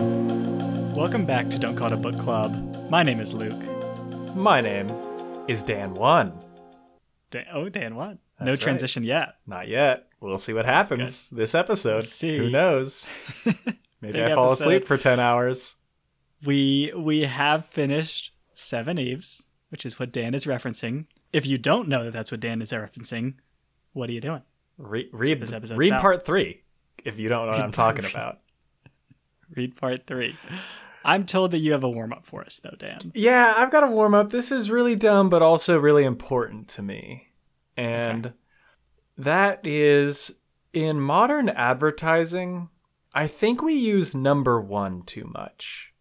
Welcome back to Don't Call It a Book Club. My name is Luke. My name is Dan One. Dan, oh, Dan, no That's right. transition yet. Not yet. We'll see what happens this episode. We'll see. Who knows? Maybe I fall episode. asleep for ten hours. We we have finished Seveneves, which is what Dan is referencing. If you don't know that that's what Dan is referencing, what are you doing? Re- read read about. part three if you don't know what I'm talking about. Read part three. I'm told that you have a warm up for us, though, Dan. Yeah, I've got a warm up. This is really dumb, but also really important to me. And that is in modern advertising, I think we use number one too much.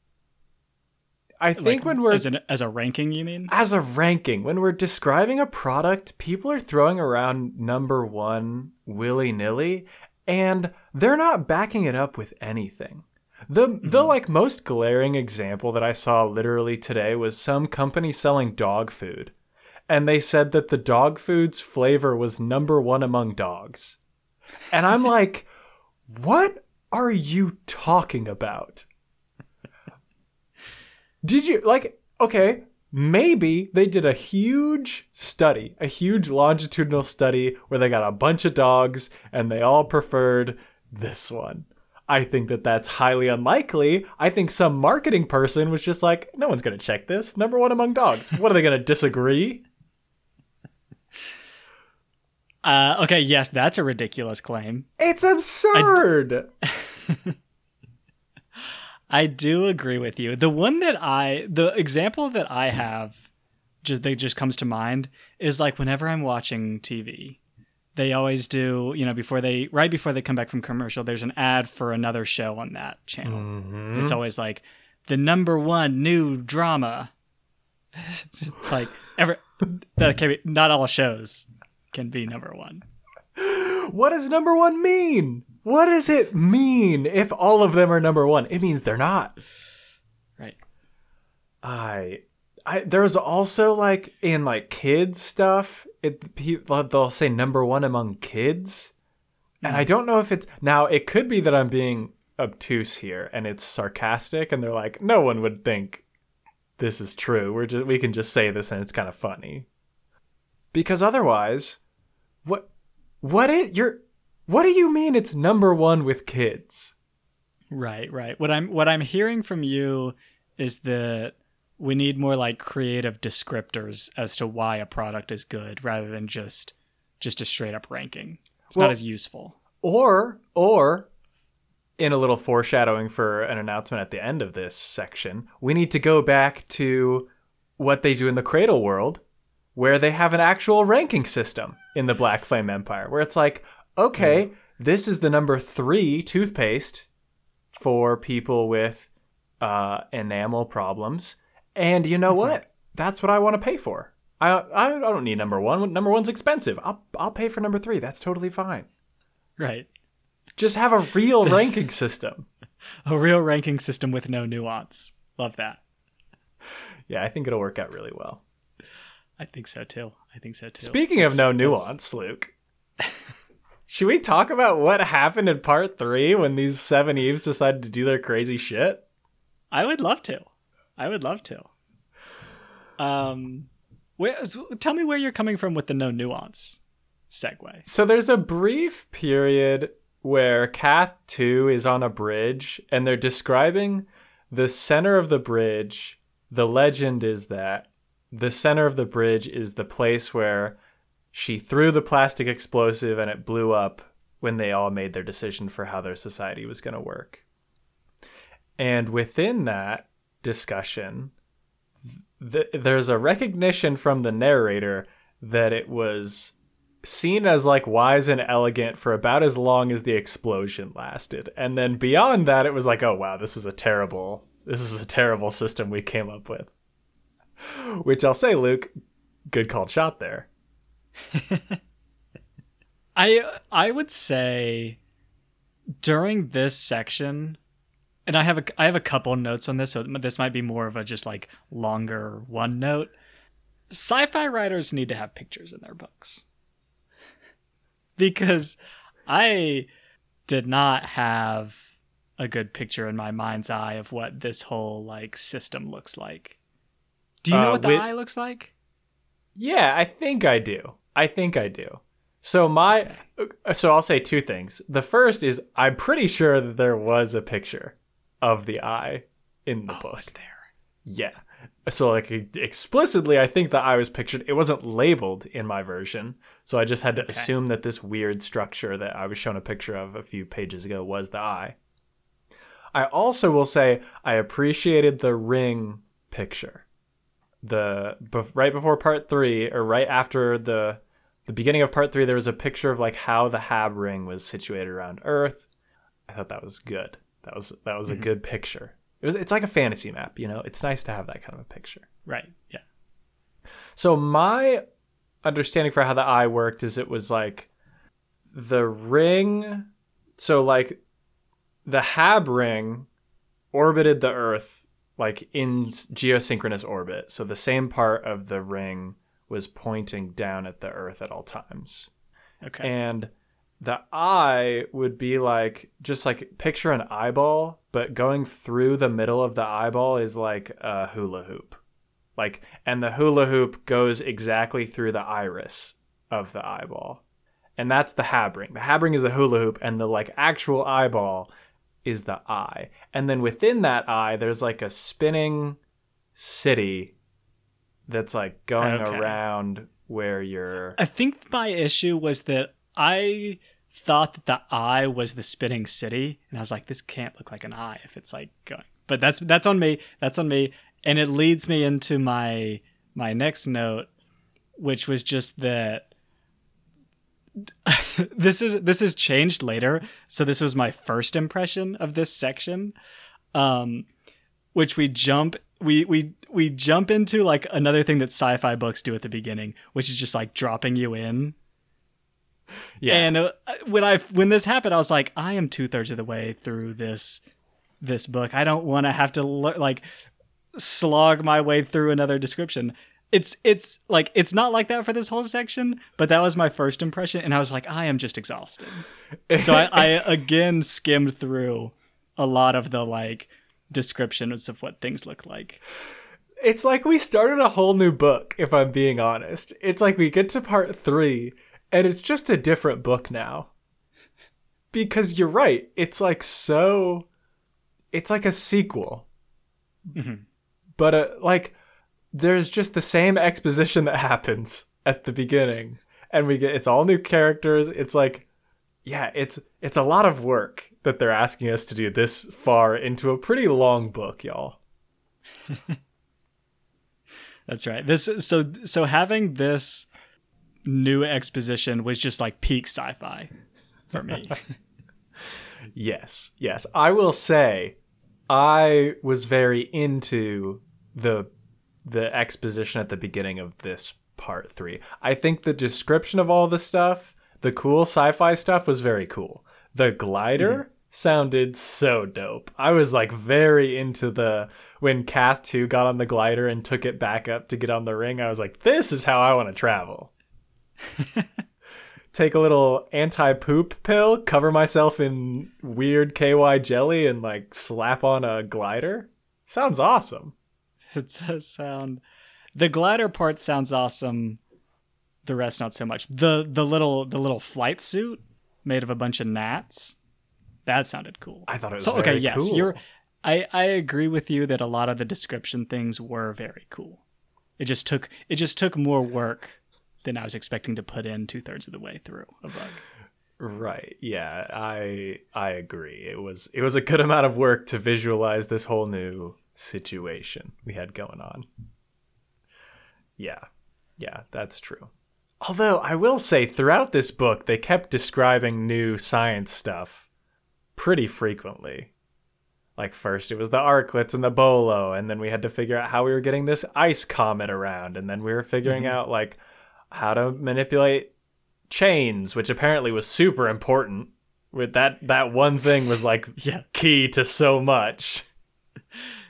I think Like, when we're as, an, as a ranking, you mean? as a ranking, when we're describing a product, people are throwing around number one willy nilly, and they're not backing it up with anything. The the mm-hmm. like most glaring example that I saw literally today was some company selling dog food, and they said that the dog food's flavor was number one among dogs, and I'm like, what are you talking about? Did you like okay, maybe they did a huge study, a huge longitudinal study where they got a bunch of dogs and they all preferred this one. I think that that's highly unlikely. I think some marketing person was just like, no one's going to check this. Number 1 among dogs. What are they going to disagree? Uh, okay, yes, that's a ridiculous claim. It's absurd. I do agree with you. The one that I, the example that I have, just that just comes to mind is like whenever I'm watching TV, they always do, you know, before they, right before they come back from commercial, there's an ad for another show on that channel. Mm-hmm. It's always like the number one new drama. it's like every, that can be, not all shows can be number one. What does number 1 mean? What does it mean if all of them are number 1? It means they're not. Right. I, I there's also like in like kids stuff, it people they'll say number one among kids, and I hmm. don't know if it's now. It could be that I'm being obtuse here and it's sarcastic, and they're like, no one would think this is true. We're just we can just say this and it's kind of funny, because otherwise, what what it you're what do you mean it's number one with kids? Right, right. What I'm what I'm hearing from you is that we need more like creative descriptors as to why a product is good rather than just just a straight up ranking. It's Well- not as useful. Or, or, in a little foreshadowing for an announcement at the end of this section, we need to go back to what they do in the Cradle world, where they have an actual ranking system in the Black Flame Empire, where it's like, okay, this is the number three toothpaste for people with uh, enamel problems, and you know what? That's what I want to pay for. I, I I don't need number one. Number one's expensive. I'll I'll pay for number three. That's totally fine. Right. Just have a real ranking system. A real ranking system with no nuance. Love that. Yeah, I think it'll work out really well. I think so too. I think so too. Speaking of no nuance, Luke, should we talk about what happened in part three when these seven Eves decided to do their crazy shit? I would love to. I would love to. Um, where, tell me where you're coming from with the no nuance segue. So there's a brief period where Kath 2 is on a bridge and they're describing the center of the bridge. The legend is that the center of the bridge is the place where she threw the plastic explosive and it blew up when they all made their decision for how their society was going to work. And within that discussion, th- there's a recognition from the narrator that it was seen as like wise and elegant for about as long as the explosion lasted. And then beyond that it was like, oh wow, this was a terrible this is a terrible system we came up with. Which I'll say, Luke, good called shot there. I I would say during this section, and I have a I have a couple notes on this, so this might be more of a just like longer one note. Sci-fi writers need to have pictures in their books because I did not have a good picture in my mind's eye of what this whole like system looks like. Do you know Uh, what the with- eye looks like? Yeah, I think I do. I think I do. So my uh, so I'll say two things. The first is I'm pretty sure that there was a picture of the eye in the oh, book. Was there? Yeah. So like explicitly I think the eye was pictured. It wasn't labeled in my version. So I just had to assume that this weird structure that I was shown a picture of a few pages ago was the eye. I also will say I appreciated the ring picture. The right before part 3 or right after the the beginning of part 3 there was a picture of like how the Hab ring was situated around Earth. I thought that was good. That was that was a mm-hmm. good picture. It was it's like a fantasy map, you know. It's nice to have that kind of a picture. Right. Yeah. So my understanding for how the eye worked is it was like the ring so like the Hab ring orbited the earth like in geosynchronous orbit. So the same part of the ring was pointing down at the earth at all times. Okay. And the eye would be like just like picture an eyeball, but going through the middle of the eyeball is like a hula hoop. Like and the hula hoop goes exactly through the iris of the eyeball. And that's the hab ring. The hab ring is the hula hoop and the like actual eyeball is the eye. And then within that eye there's like a spinning city that's like going Okay. around where you're I think my issue was that I thought that the eye was the spinning city, and I was like, this can't look like an eye if it's like going. But that's that's on me. That's on me, and it leads me into my my next note, which was just that this is this is changed later. So this was my first impression of this section, um, which we jump we we we jump into like another thing that sci-fi books do at the beginning, which is just like dropping you in. Yeah. And uh, when I when this happened, I was like, I am two thirds of the way through this this book. I don't want to have to le- like slog my way through another description. It's it's like it's not like that for this whole section, but that was my first impression, and I was like, I am just exhausted. So I, I again skimmed through a lot of the like descriptions of what things look like. It's like we started a whole new book, if I'm being honest. It's like we get to part three, and it's just a different book now. Because you're right. It's like so. It's like a sequel. But, uh, like, there's just the same exposition that happens at the beginning. And we get. It's all new characters. It's like. Yeah, it's it's a lot of work that they're asking us to do this far into a pretty long book, y'all. That's right. This so so having this new exposition was just like peak sci-fi for me. Yes, yes. I will say I was very into the the exposition at the beginning of this part 3. I think the description of all the stuff, the cool sci-fi stuff was very cool. The glider mm-hmm. sounded so dope. I was like very into the when Kath 2 got on the glider and took it back up to get on the ring. I was like, this is how I want to travel. Take a little anti poop pill, cover myself in weird KY jelly, and like slap on a glider. Sounds awesome. it does sound the glider part sounds awesome. The rest not so much. The the little the little flight suit made of a bunch of gnats. That sounded cool. I thought it was so okay, yes, cool. you're I, I agree with you that a lot of the description things were very cool. It just took it just took more work than I was expecting to put in two thirds of the way through a book. Right. Yeah, I I agree. It was it was a good amount of work to visualize this whole new situation we had going on. Yeah. Yeah, that's true. Although I will say throughout this book they kept describing new science stuff pretty frequently. Like first it was the arklets and the bolo and then we had to figure out how we were getting this ice comet around and then we were figuring mm-hmm. out like how to manipulate chains, which apparently was super important. With that that one thing was like Yeah. key to so much.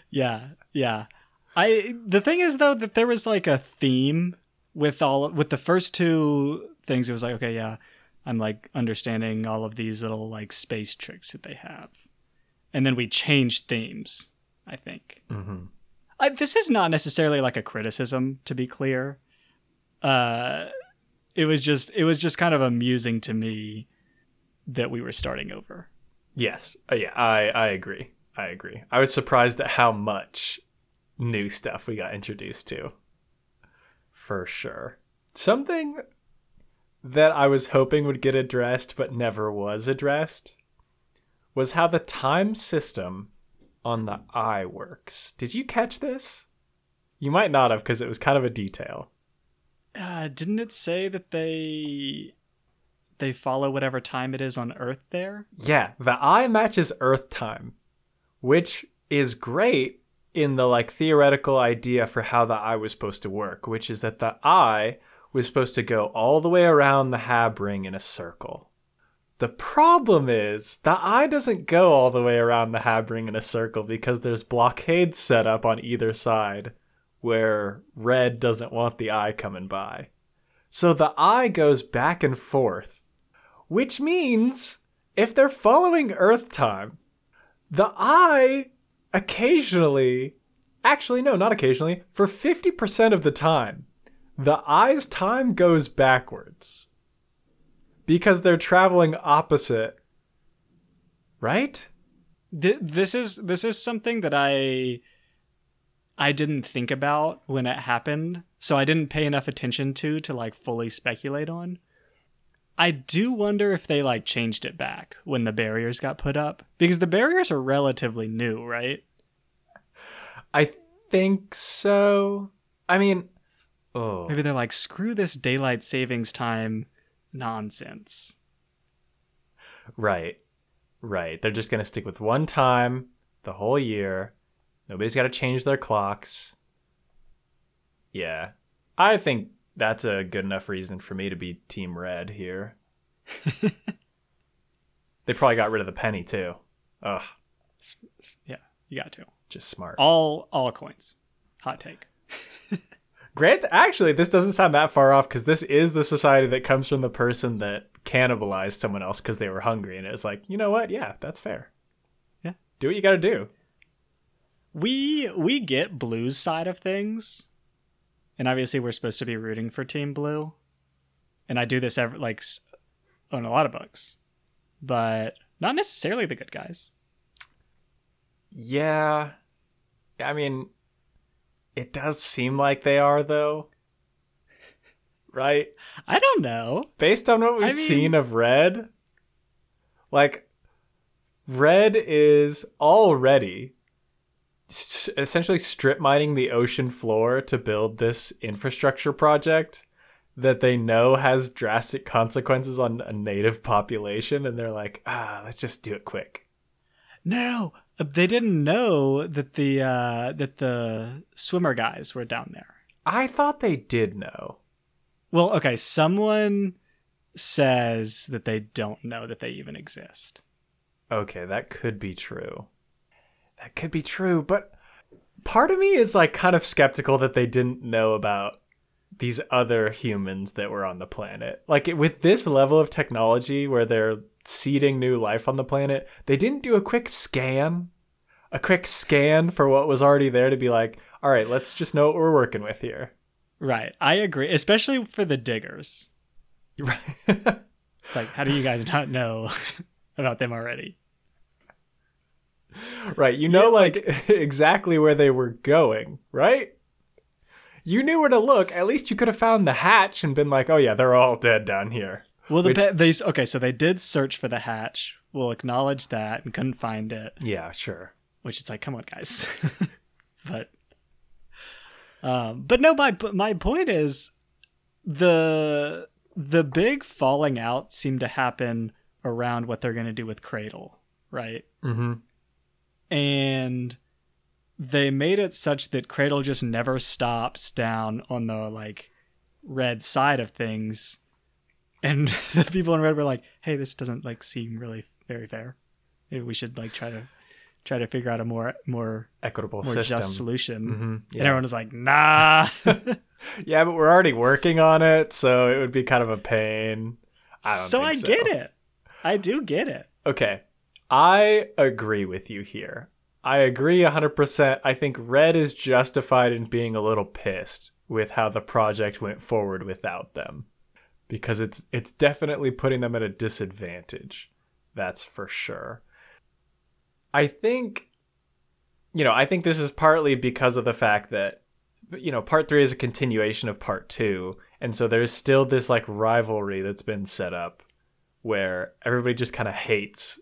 Yeah, yeah. I the thing is though that there was like a theme with all with the first two things. It was like okay, yeah, I'm like understanding all of these little like space tricks that they have, and then we changed themes. I think. Mm-hmm. I, this is not necessarily like a criticism, to be clear. Uh, it was just it was just kind of amusing to me that we were starting over. Yes. Uh, yeah, I, I agree. I agree. I was surprised at how much new stuff we got introduced to. For sure. Something that I was hoping would get addressed but never was addressed was how the time system on the eye works. Did you catch this? You might not have because it was kind of a detail. Uh, didn't it say that they they follow whatever time it is on Earth there? Yeah, the eye matches Earth time, which is great in the like theoretical idea for how the eye was supposed to work, which is that the eye was supposed to go all the way around the Hab ring in a circle. The problem is the eye doesn't go all the way around the Hab ring in a circle because there's blockades set up on either side where red doesn't want the eye coming by. So the eye goes back and forth, which means if they're following Earth time, the eye occasionally, actually, no, not occasionally, for 50% of the time, the eye's time goes backwards because they're traveling opposite. Right? Th- this is this is something that I I didn't think about when it happened, so I didn't pay enough attention to to like fully speculate on. I do wonder if they like changed it back when the barriers got put up because the barriers are relatively new, right? I think so. I mean, oh. Maybe they're like screw this daylight savings time nonsense. Right. Right. They're just going to stick with one time the whole year. Nobody's got to change their clocks. Yeah. I think that's a good enough reason for me to be team red here. they probably got rid of the penny too. Ugh, Yeah, you got to. just smart. All all coins. Hot take. Grant, actually, this doesn't sound that far off because this is the society that comes from the person that cannibalized someone else because they were hungry, and it was like, you know what? Yeah, that's fair. Yeah. do what you got to do. We we get Blue's side of things, and obviously we're supposed to be rooting for Team Blue, and I do this every like on a lot of books, but not necessarily the good guys. Yeah, I mean, it does seem like they are though, right? I don't know. based on what we've I mean- seen of Red, like Red is already essentially strip mining the ocean floor to build this infrastructure project that they know has drastic consequences on a native population and they're like, "Ah, let's just do it quick." No, they didn't know that the uh, that the swimmer guys were down there. I thought they did know. Well, okay, someone says that they don't know that they even exist. Okay, that could be true. That could be true, but part of me is like kind of skeptical that they didn't know about these other humans that were on the planet. Like with this level of technology where they're seeding new life on the planet, they didn't do a quick scan, a quick scan for what was already there to be like, all right, let's just know what we're working with here. Right, I agree, especially for the diggers. Right. It's like, how do you guys not know about them already? Right. You know, like exactly where they were going, right? You knew where to look. At least you could have found the hatch and been like, oh, yeah, they're all dead down here. Well, the Which- pe- they okay, so they did search for the hatch. We'll acknowledge that and couldn't find it. Yeah, sure. which is like, come on, guys. but, um, but no, my my point is the the big falling out seemed to happen around what they're going to do with Cradle, right? Mm-hmm. And they made it such that Cradle just never stops down on the like red side of things. And the people in red were like, "Hey, this doesn't like seem really very fair. Maybe we should like try to try to figure out a more more Equitable more system. just solution." Mhm, And everyone was like, "Nah." yeah, but we're already working on it, so it would be kind of a pain. I don't so I so. get it. I do get it. Okay. I agree with you here. I agree 100%. I think Red is justified in being a little pissed with how the project went forward without them because it's it's definitely putting them at a disadvantage. That's for sure. I think you know, I think this is partly because of the fact that you know, part 3 is a continuation of part 2, and so there's still this like rivalry that's been set up where everybody just kind of hates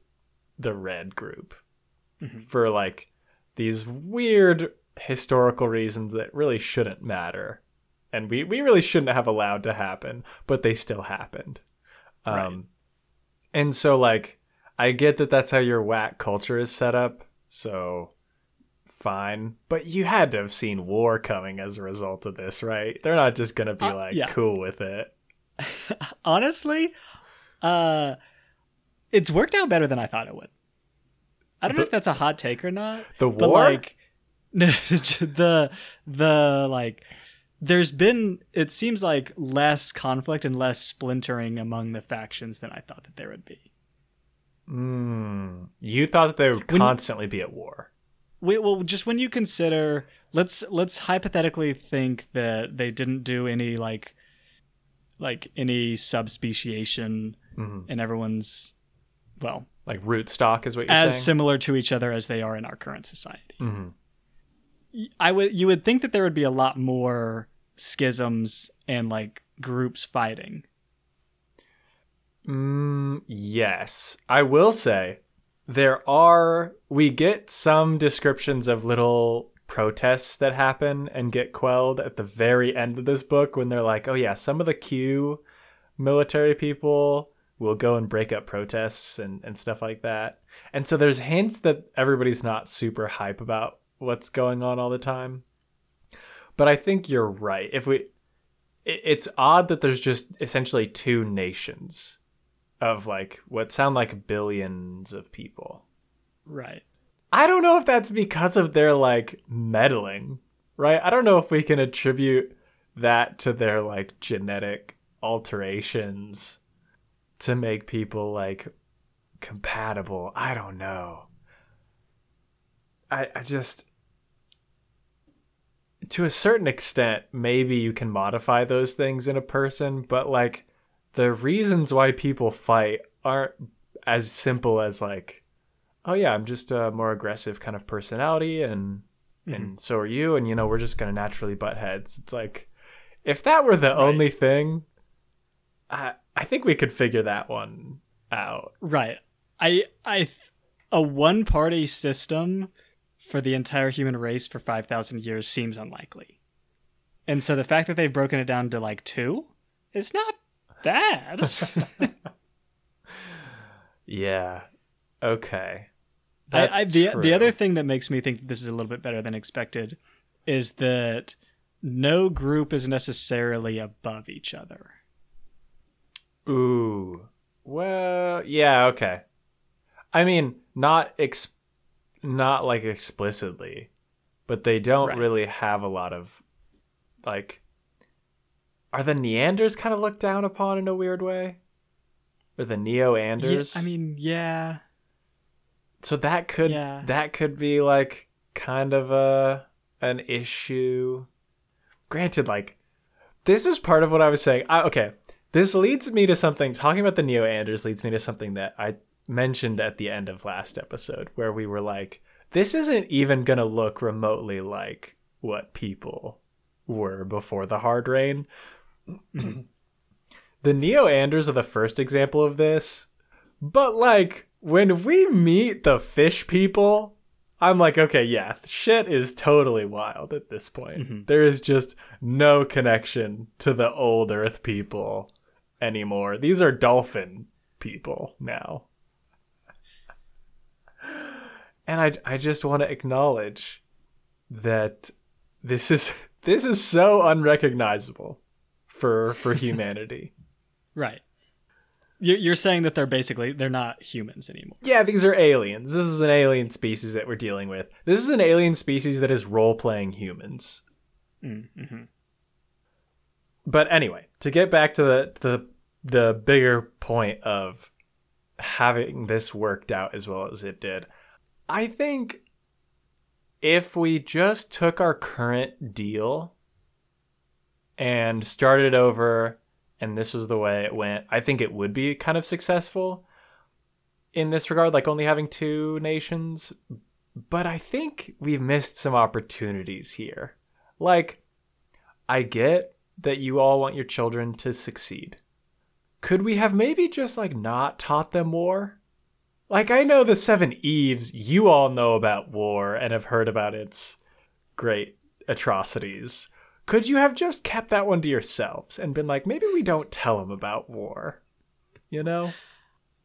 the red group mm-hmm. for like these weird historical reasons that really shouldn't matter and we, we really shouldn't have allowed to happen but they still happened um, right. and so like i get that that's how your whack culture is set up so fine but you had to have seen war coming as a result of this right they're not just gonna be uh, like yeah. cool with it honestly uh it's worked out better than i thought it would I don't the, know if that's a hot take or not. The war, but like the the like there's been it seems like less conflict and less splintering among the factions than I thought that there would be. Mm, you thought that they would when, constantly be at war. Wait, well, just when you consider, let's let's hypothetically think that they didn't do any like like any subspeciation, mm-hmm. and everyone's well like root stock is what you're as saying? similar to each other as they are in our current society. Mm-hmm. I would you would think that there would be a lot more schisms and like groups fighting. Mm, yes, I will say there are we get some descriptions of little protests that happen and get quelled at the very end of this book when they're like, "Oh yeah, some of the Q military people will go and break up protests and, and stuff like that. And so there's hints that everybody's not super hype about what's going on all the time. But I think you're right. If we it's odd that there's just essentially two nations of like what sound like billions of people. Right. I don't know if that's because of their like meddling, right? I don't know if we can attribute that to their like genetic alterations to make people like compatible. I don't know. I I just to a certain extent maybe you can modify those things in a person, but like the reasons why people fight aren't as simple as like oh yeah, I'm just a more aggressive kind of personality and mm-hmm. and so are you and you know we're just going to naturally butt heads. It's like if that were the right. only thing I I think we could figure that one out. Right. I I a one party system for the entire human race for 5000 years seems unlikely. And so the fact that they've broken it down to like 2 is not bad. yeah. Okay. I, I, the true. the other thing that makes me think this is a little bit better than expected is that no group is necessarily above each other. Ooh. Well, yeah, okay. I mean, not ex- not like explicitly, but they don't right. really have a lot of like are the Neanders kind of looked down upon in a weird way? Or the Neoanders? Yeah, I mean, yeah. So that could yeah. that could be like kind of a an issue. Granted, like this is part of what I was saying. I, okay, this leads me to something. Talking about the Neoanders leads me to something that I mentioned at the end of last episode, where we were like, "This isn't even gonna look remotely like what people were before the hard rain." the Neoanders are the first example of this, but like when we meet the fish people, I'm like, okay, yeah, shit is totally wild at this point. Mm-hmm. There is just no connection to the old Earth people anymore. These are dolphin people now. And I I just want to acknowledge that this is this is so unrecognizable for for humanity. right. You're saying that they're basically they're not humans anymore. Yeah, these are aliens. This is an alien species that we're dealing with. This is an alien species that is role playing humans. Mm-hmm but anyway, to get back to the the the bigger point of having this worked out as well as it did. I think if we just took our current deal and started over and this was the way it went, I think it would be kind of successful in this regard, like only having two nations. But I think we've missed some opportunities here. Like, I get that you all want your children to succeed. Could we have maybe just like not taught them war? Like, I know the Seven Eves, you all know about war and have heard about its great atrocities. Could you have just kept that one to yourselves and been like, maybe we don't tell them about war? You know?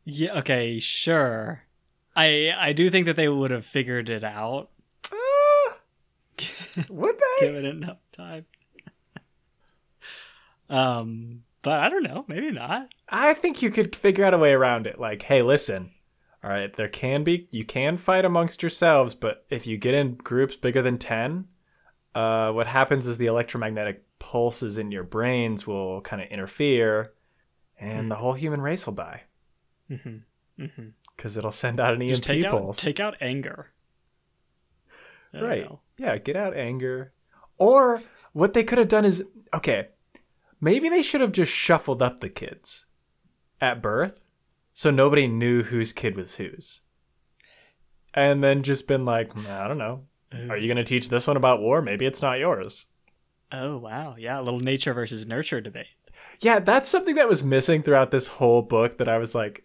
Yeah, okay, sure. I I do think that they would have figured it out. Uh, would they? Given enough time. Um, but I don't know, maybe not. I think you could figure out a way around it. Like, hey, listen, all right, there can be you can fight amongst yourselves, but if you get in groups bigger than ten, uh, what happens is the electromagnetic pulses in your brains will kind of interfere, and mm. the whole human race will die. Mm-hmm. Mm-hmm. Because it'll send out an Just EMP take pulse. Out, take out anger. Right. Yeah, get out anger. Or what they could have done is okay, maybe they should have just shuffled up the kids at birth so nobody knew whose kid was whose. And then just been like, I don't know. Are you going to teach this one about war? Maybe it's not yours. Oh, wow. Yeah, a little nature versus nurture debate. Yeah, that's something that was missing throughout this whole book that I was like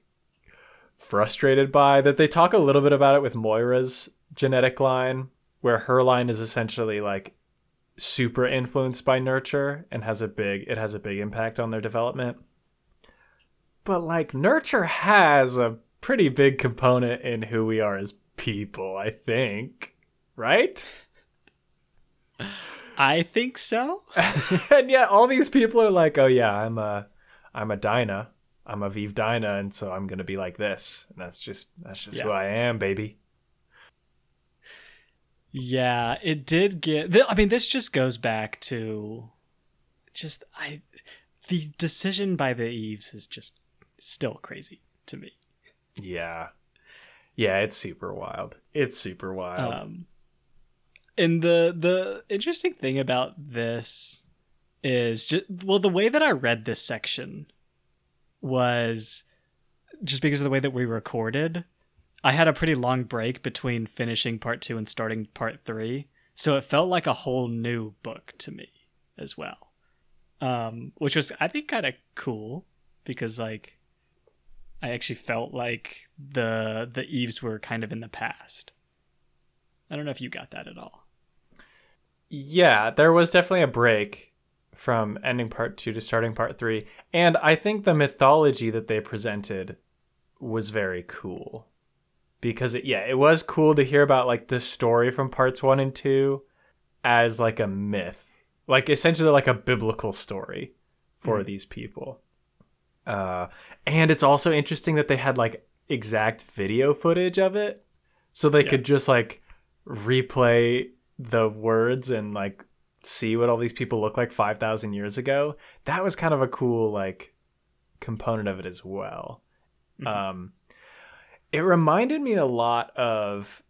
frustrated by. That they talk a little bit about it with Moira's genetic line, where her line is essentially like super influenced by nurture and has a big it has a big impact on their development. But like nurture has a pretty big component in who we are as people, I think. Right? I think so. and yet all these people are like, "Oh yeah, I'm a I'm a Dinah. I'm a Vive Dinah and so I'm going to be like this." And that's just that's just yeah. who I am, baby. Yeah, it did get I mean this just goes back to just I the decision by the Eves is just still crazy to me. Yeah. Yeah, it's super wild. It's super wild. Um, and the the interesting thing about this is just well the way that I read this section was just because of the way that we recorded. I had a pretty long break between finishing part 2 and starting part 3, so it felt like a whole new book to me as well. Um, which was I think kind of cool because like I actually felt like the the Eves were kind of in the past. I don't know if you got that at all. Yeah, there was definitely a break from ending part 2 to starting part 3, and I think the mythology that they presented was very cool. Because it, yeah, it was cool to hear about like the story from parts 1 and 2 as like a myth. Like essentially like a biblical story for mm. these people. Uh, and it's also interesting that they had like exact video footage of it, so they yeah. could just like replay the words and like see what all these people look like 5000 years ago that was kind of a cool like component of it as well mm-hmm. um it reminded me a lot of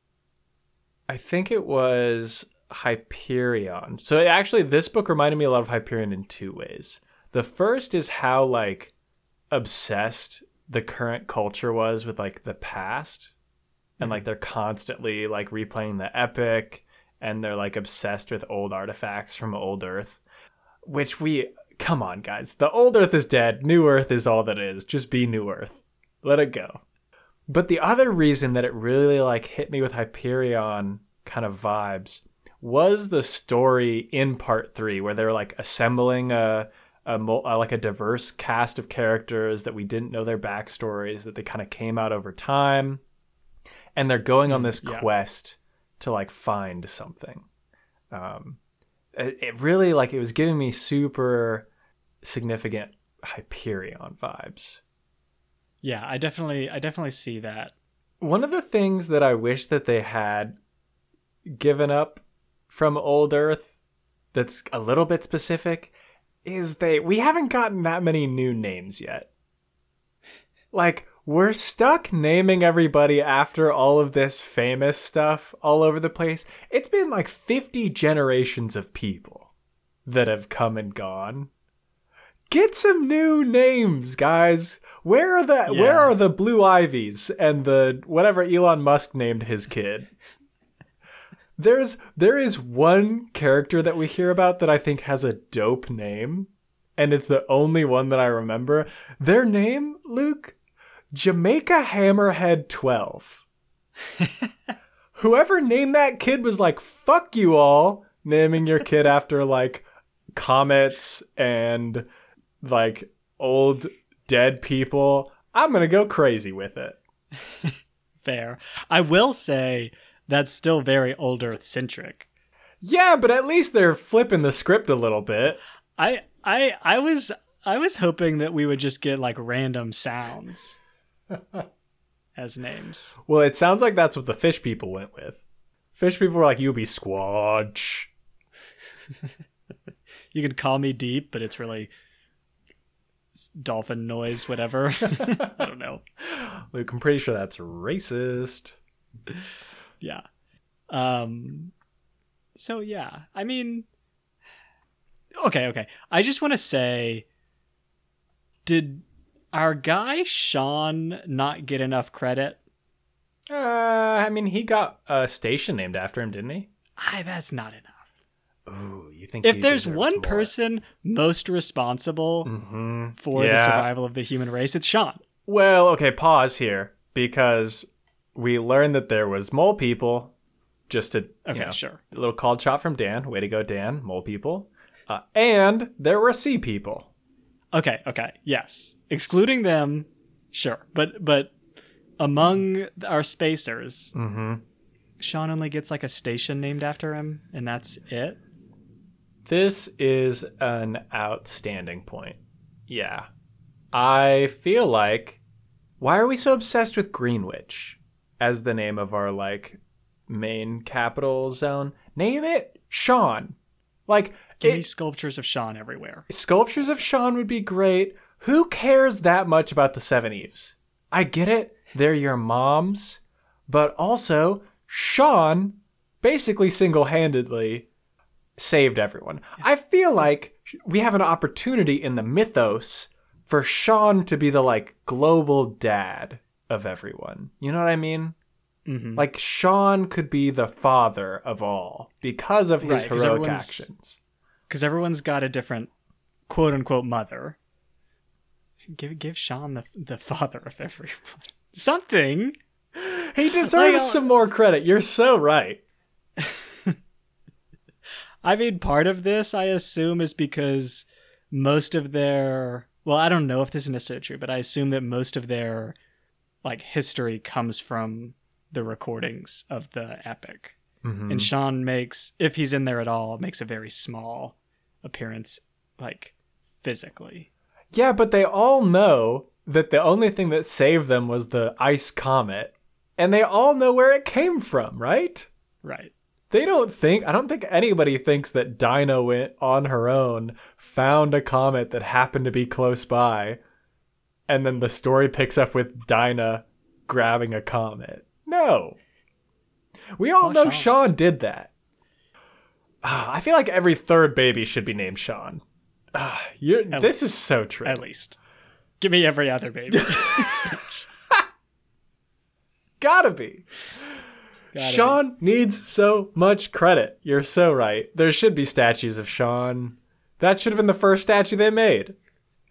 i think it was hyperion. So actually this book reminded me a lot of hyperion in two ways. The first is how like obsessed the current culture was with like the past and like mm-hmm. they're constantly like replaying the epic and they're like obsessed with old artifacts from old earth which we come on guys. The old earth is dead. New earth is all that is. Just be new earth. Let it go but the other reason that it really like hit me with hyperion kind of vibes was the story in part three where they're like assembling a a, like a diverse cast of characters that we didn't know their backstories that they kind of came out over time. And they're going on mm, this yeah. quest to like find something. Um it, it really like it was giving me super significant hyperion vibes yeah i definitely i definitely see that one of the things that i wish that they had given up from old earth that's a little bit specific is they we haven't gotten that many new names yet. Like we're stuck naming everybody after all of this famous stuff all over the place. It's been like 50 generations of people that have come and gone. Get some new names, guys. Where are the Yeah. where are the blue ivies and the whatever Elon Musk named his kid? There's there is one character that we hear about that I think has a dope name, and it's the only one that I remember. Their name, Luke, Jamaica Hammerhead 12. Whoever named that kid was like, fuck you all, naming your kid after like comets and like old dead people. I'm gonna go crazy with it. Fair. I will say that's still very old Earth centric. Yeah, but at least they're flipping the script a little bit. I I I was I was hoping that we would just get like random sounds as names. Well, it sounds like that's what the fish people went with. Fish people were like, "You'll be squatch." You can call me deep, but it's really dolphin noise, whatever. I don't know. Luke, I'm pretty sure that's racist. Yeah. Um. So yeah, I mean, okay, okay. I just want to say, did our guy Sean not get enough credit? Uh, I mean, he got a station named after him, didn't he? I that's not enough. Ooh, you think If he there's one more. person most responsible Mhm. for the survival of the human race, it's Sean. Well, okay, pause here because we learned that there was mole people. Just a Okay, you know, sure. a little called shot from Dan. Way to go, Dan. Mole people, uh, and there were sea people. Okay, okay, yes. Excluding them, sure. But but among our spacers, Mm-hmm. Sean only gets like a station named after him, and that's it. This is an outstanding point. Yeah. I feel like why are we so obsessed with Greenwich as the name of our like main capital zone? Name it Sean. Like Give it- me sculptures of Sean everywhere. sculptures of Sean would be great. Who cares that much about the Seven Eves? I get it. They're your moms, but also Sean basically single-handedly saved everyone. I feel like we have an opportunity in the mythos for Sean to be the like global dad of everyone. You know what I mean? hmm Like Sean could be the father of all because of his Right, heroic actions. Because everyone's got a different quote unquote mother. Give give Sean the the father of everyone. Something. He deserves Like, some more credit. You're so right. I mean, part of this, I assume, is because most of their well, I don't know if this is necessarily true, but I assume that most of their like history comes from the recordings of the epic. Mm-hmm. And Sean makes, if he's in there at all, makes a very small appearance, like physically. Yeah, but they all know that the only thing that saved them was the ice comet, and they all know where it came from, right? Right. They don't think, I don't think anybody thinks that Dinah went on her own, found a comet that happened to be close by, and then the story picks up with Dinah grabbing a comet. No. We all all know Sean. Sean did that. Ah, I feel like every third baby should be named Sean. You're, this is so true. At least. Give me every other baby. Gotta be. Sean needs so much credit. You're so right. There should be statues of Sean. That should have been the first statue they made.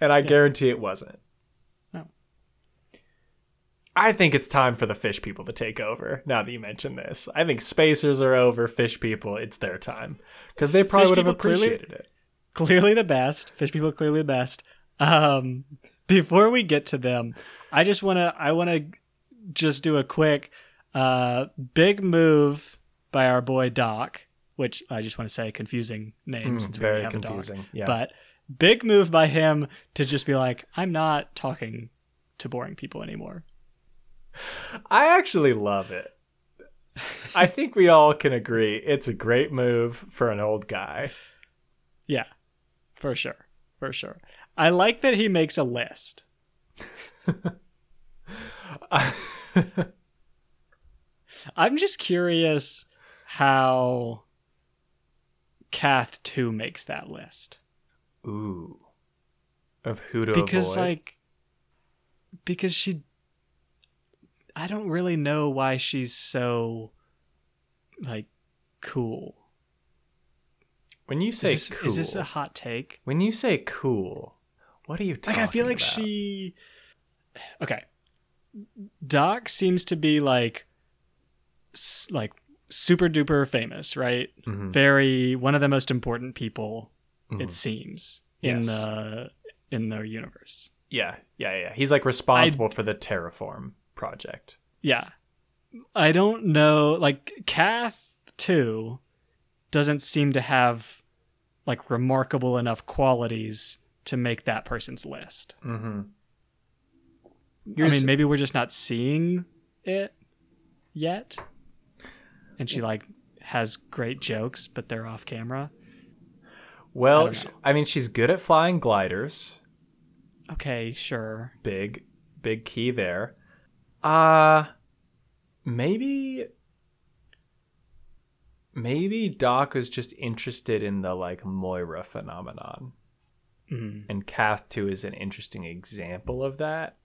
And I guarantee it wasn't. No. I think it's time for the fish people to take over now that you mention this. I think spacers are over, fish people, it's their time. Because they probably Fish would have people clearly- appreciated it. clearly the best. Fish people clearly the best. Um, before we get to them, I just want to I want to just do a quick uh, big move by our boy Doc, which I just want to say confusing name since we very have a Doc. confusing, yeah. But big move by him to just be like, I'm not talking to boring people anymore. I actually love it. I think we all can agree it's a great move for an old guy. Yeah, for sure, for sure. I like that he makes a list. I'm just curious how Kath 2 makes that list. Ooh. Of who to because avoid. like because she I don't really know why she's so like cool. when you Is say this, cool, is this a hot take? when you say cool, what are you talking Like I feel like about? she Okay. Doc seems to be like like super duper famous, right? Mhm. Very one of the most important people Mhm. it seems in Yes. the in the universe. Yeah, yeah, yeah. He's like responsible for the terraform project. Yeah. I don't know like Kath Two doesn't seem to have like remarkable enough qualities to make that person's list. Mm-hmm. I mean, maybe we're just not seeing it yet. And she like has great jokes, but they're off camera. well, I don't sh- know. I mean, she's good at flying gliders. Okay, sure. Big, big key there. Uh maybe maybe Doc was just interested in the like Moira phenomenon. Mm. and Kath 2 is an interesting example of that.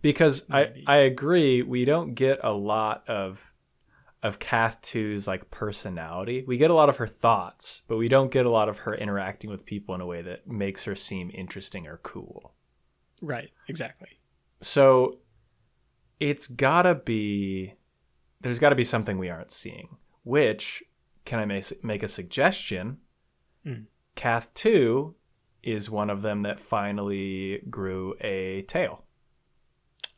Because I, I agree, we don't get a lot of of Kath 2's like personality. We get a lot of her thoughts, but we don't get a lot of her interacting with people in a way that makes her seem interesting or cool. Right, exactly. So it's gotta be there's gotta be something we aren't seeing. Which can I make make a suggestion? Mm. Kath 2 is one of them that finally grew a tail.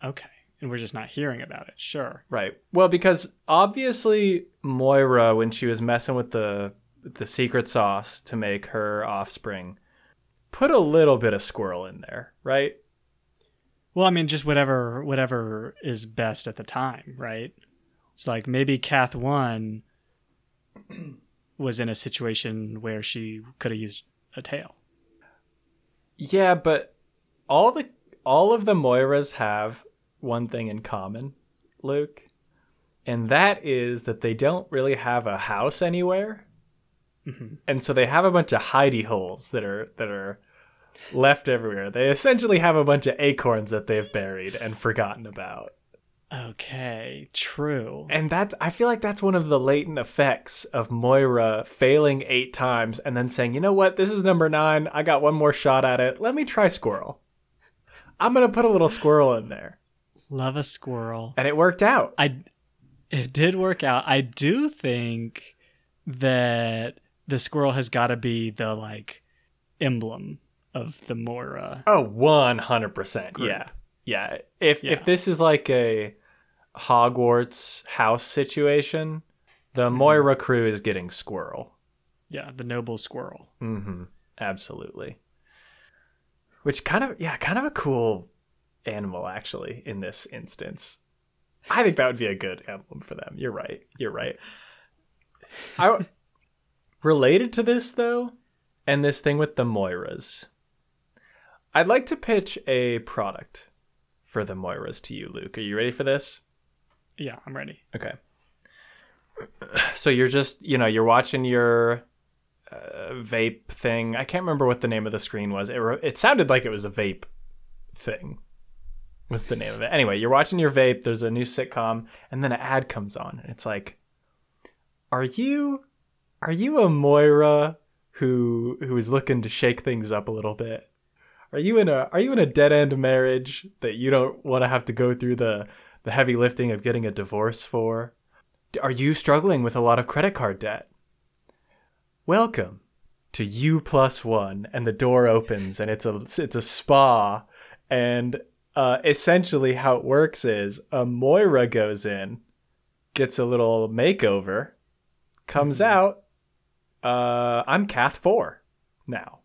Okay. And we're just not hearing about it. Sure. Right. Well, because obviously Moira, when she was messing with the the secret sauce to make her offspring, put a little bit of squirrel in there, right? Well, I mean, just whatever whatever is best at the time, right? It's like maybe Kath one was in a situation where she could have used a tail. Yeah, but all the all of the Moiras have one thing in common, Luke, and that is that they don't really have a house anywhere, Mhm. and so they have a bunch of hidey holes that are that are left everywhere. They essentially have a bunch of acorns that they've buried and forgotten about. Okay, true. And that's I feel like that's one of the latent effects of Moira failing 8 times and then saying, "You know what? This is number 9. I got one more shot at it. Let me try squirrel." I'm going to put a little squirrel in there. Love a squirrel. And it worked out. I it did work out. I do think that the squirrel has got to be the like emblem of the Moira. Oh, 100%. Group. Yeah. Yeah. If Yeah. if this is like a Hogwarts house situation, the Mm-hmm. Moira crew is getting squirrel. Yeah, the noble squirrel. Mm-hmm. Absolutely. Which kind of yeah, kind of a cool animal actually in this instance. I think that would be a good emblem for them. You're right. You're right. I related to this though, and this thing with the Moiras. I'd like to pitch a product for the Moiras to you, Luke. Are you ready for this? Yeah, I'm ready. Okay. So you're just, you know, you're watching your uh, vape thing. I can't remember what the name of the screen was. It, re- it sounded like it was a vape thing. Was the name of it. Anyway, you're watching your vape. There's a new sitcom, and then an ad comes on, and it's like, "Are you, are you a Moira who who is looking to shake things up a little bit? Are you in a are you in a dead end marriage that you don't want to have to go through the the heavy lifting of getting a divorce for? Are you struggling with a lot of credit card debt? Welcome to U plus one, and the door opens, and it's a it's a spa, and uh, essentially how it works is a Moira goes in, gets a little makeover, comes out. Uh, I'm Kath four now.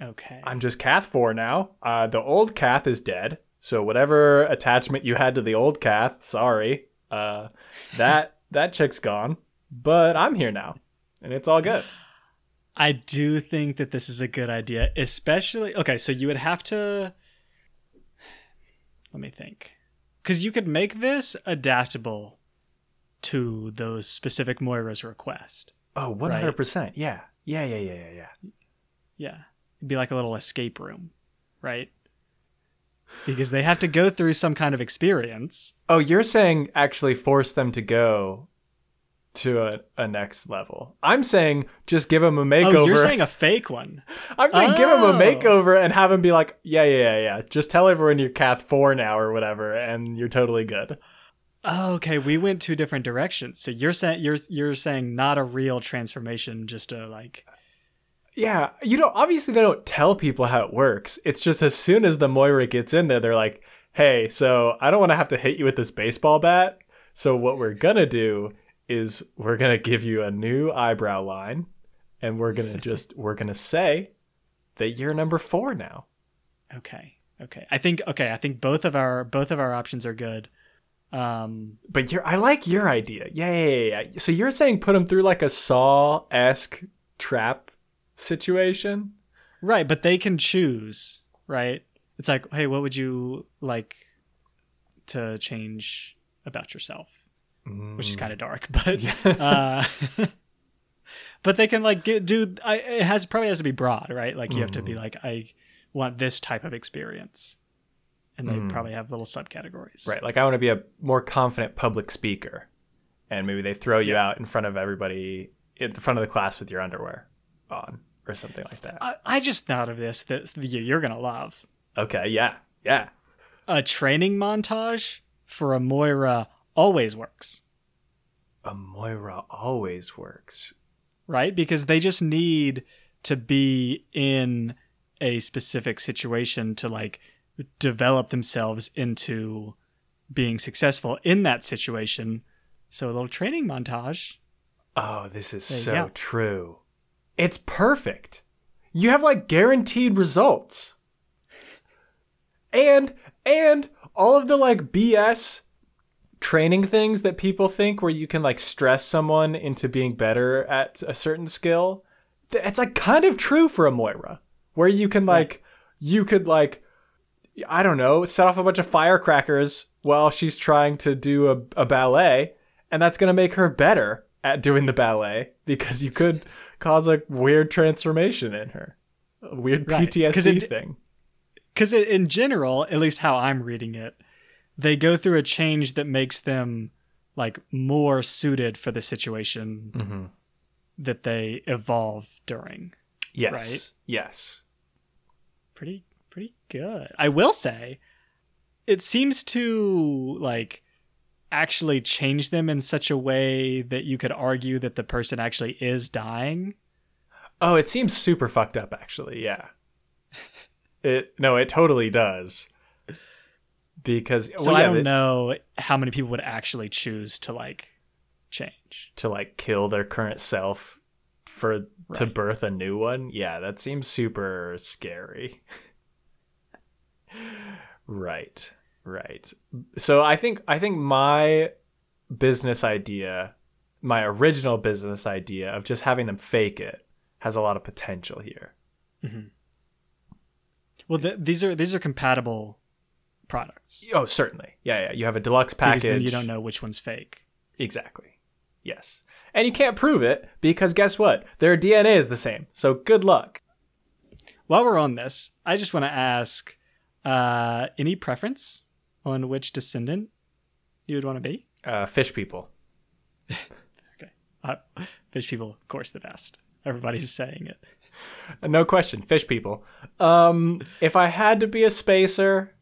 Okay. I'm just Kath four now. Uh, the old Kath is dead. So whatever attachment you had to the old Kath, sorry. Uh, that that chick's gone. But I'm here now. And it's all good. I do think that this is a good idea, especially okay, so you would have to let me think. because you could make this adaptable to those specific Moira's request. Oh, 100%. Yeah. Yeah, yeah, yeah, yeah, yeah. Yeah, it'd be like a little escape room, right? Because they have to go through some kind of experience. Oh, you're saying actually force them to go to a, a next level. I'm saying just give him a makeover. Oh, you're saying a fake one. I'm saying give him a Oh. makeover and have him be like, yeah, yeah, yeah, yeah. Just tell everyone you're Kath 4 now or whatever, and you're totally good. Oh, okay, we went two different directions. So you're saying you're you're saying not a real transformation, just a like. Yeah, you know, obviously they don't tell people how it works. It's just as soon as the Moira gets in there, they're like, hey, so I don't want to have to hit you with this baseball bat. So what we're going to do is we're going to give you a new eyebrow line and we're going to just, we're going to say that you're number four now. Okay, okay. I think okay. I think both of our both of our options are good. Um, But you're, I like your idea. Yeah, yeah, yeah, yeah. So you're saying put them through like a Saw esque trap situation? right, but they can choose. Right. It's like, hey, what would you like to change about yourself? Which is mm. kind of dark, but uh, but they can like get do. I, it has probably has to be broad, right? Like you have to be mm. like, I want this type of experience, and they mm. probably have little subcategories. Right. Like I want to be a more confident public speaker. And maybe they throw you out in front of everybody in front of the class with your underwear on or something like that. I, I just thought of this that you're gonna love Okay, yeah. Yeah. a training montage for a Moira always works, A Moira always works. right? Because they just need to be in a specific situation to like develop themselves into being successful in that situation. So a little training montage. Oh, this is There so true. It's perfect. You have like guaranteed results. And and all of the like BS training things that people think where you can like stress someone into being better at a certain skill, it's like kind of true for a Moira. Where you can like you could like I don't know, set off a bunch of firecrackers while she's trying to do a, a ballet, and that's gonna make her better at doing the ballet because you could cause a weird transformation in her, a weird Right, 'cause PTSD it- thing. because in general, at least how I'm reading it, they go through a change that makes them like more suited for the situation Mm-hmm. that they evolve during. Yes, Right. yes. Pretty, pretty good. I will say, it seems to like actually change them in such a way that you could argue that the person actually is dying. Oh, it seems super fucked up, actually. Yeah. It no, it totally does. Because So well, I don't know how many people would actually choose to like change. to like kill their current self for to birth a new one. Yeah, that seems super scary. right. Right. So I think I think my business idea, my original business idea of just having them fake it has a lot of potential here. Mm-hmm. Well, th- these are these are compatible products Oh, certainly. Yeah, yeah. You have a deluxe because package. then you don't know which one's fake. Exactly. Yes. And you can't prove it because guess what? Their DNA is the same. So good luck. While we're on this, I just want to ask: uh, any preference on which descendant you would want to be? Uh, fish people. Okay, uh, fish people, of course, the best. Everybody's saying it. No question, fish people. Um, if I had to be a spacer,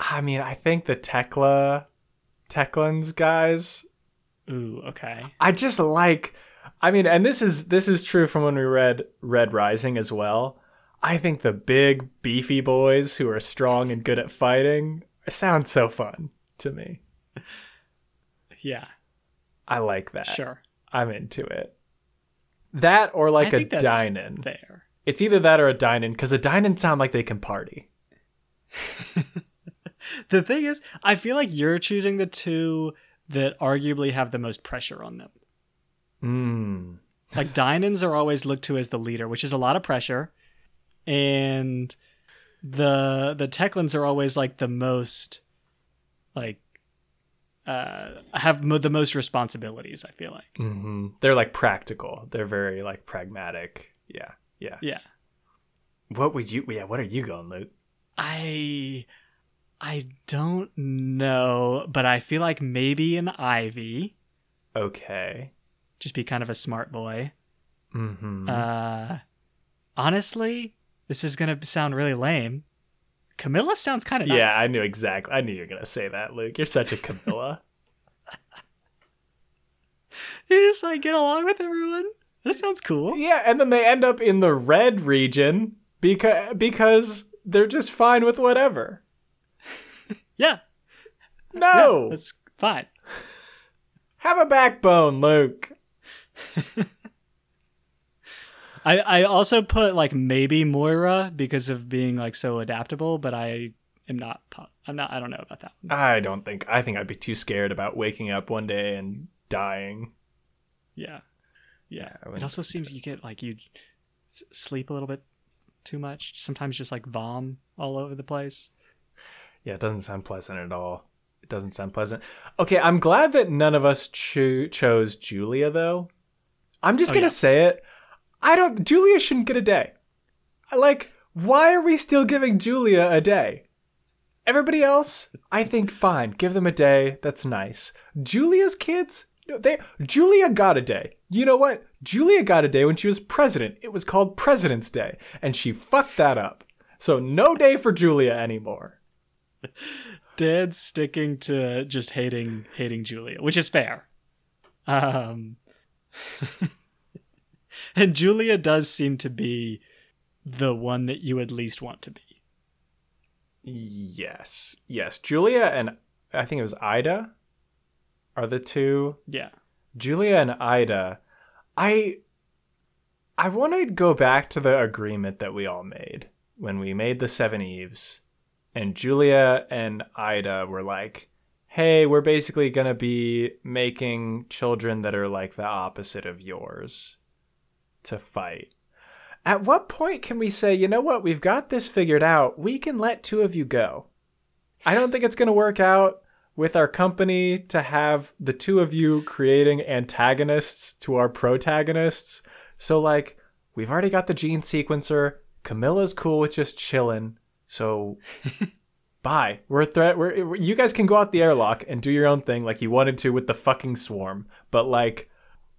I mean, I think the Tekla, Teklans guys. Ooh, okay. I just like. I mean, and this is this is true from when we read Red Rising as well. I think the big beefy boys who are strong and good at fighting sound so fun to me. Yeah, I like that. sure. I'm into it. That or like a think There. It's either that or a Dinan because a Dinan sound like they can party. The thing is, I feel like you're choosing the two that arguably have the most pressure on them. Mm. Like Dinans are always looked to as the leader, which is a lot of pressure, and the the Teklans are always like the most like uh have mo- the most responsibilities i feel like hmm They're like practical. They're very like pragmatic. Yeah, yeah. yeah What would you? Yeah, what are you going, Luke? i i don't know but i feel like maybe an ivy Okay. just be kind of a smart boy Mm-hmm. uh honestly this is gonna sound really lame camilla sounds kind of nice. Yeah, I knew exactly. I knew you were gonna say that, Luke. You're such a Camilla. you just like get along with everyone that sounds cool yeah, and then they end up in the red region because because they're just fine with whatever. Yeah No, that's fine have a backbone, Luke. I, I also put like maybe Moira because of being like so adaptable, but I am not. I'm not. I don't know about that. One. I don't think. I think I'd be too scared about waking up one day and dying. Yeah, yeah. I it also seems you get like you sleep a little bit too much. Sometimes just like vom all over the place. Yeah, it doesn't sound pleasant at all. It doesn't sound pleasant. Okay, I'm glad that none of us cho- chose Julia, though. I'm just Oh, gonna yeah. say it. I don't. Julia shouldn't get a day. I Like, why are we still giving Julia a day? Everybody else, I think fine. Give them a day. That's nice. Julia's kids, they Julia got a day. You know what? Julia got a day when she was president. It was called President's Day, and she fucked that up. So no day for Julia anymore. Dad's sticking to just hating hating Julia, which is fair. Um, and Julia does seem to be the one that you would least want to be. Yes. Yes. Julia and I think it was Ida are the two. Yeah. Julia and Ida. I I want to go back to the agreement that we all made when we made the Seveneves and Julia and Ida were like, "Hey, we're basically going to be making children that are like the opposite of yours to fight." At what point can we say, you know what, we've got this figured out. We can let two of you go. I don't think it's going to work out with our company to have the two of you creating antagonists to our protagonists. So, like, we've already got the gene sequencer. Camilla's cool with just chilling. So, bye. We're a threat. We're, you guys can go out the airlock and do your own thing like you wanted to with the fucking swarm. But, like,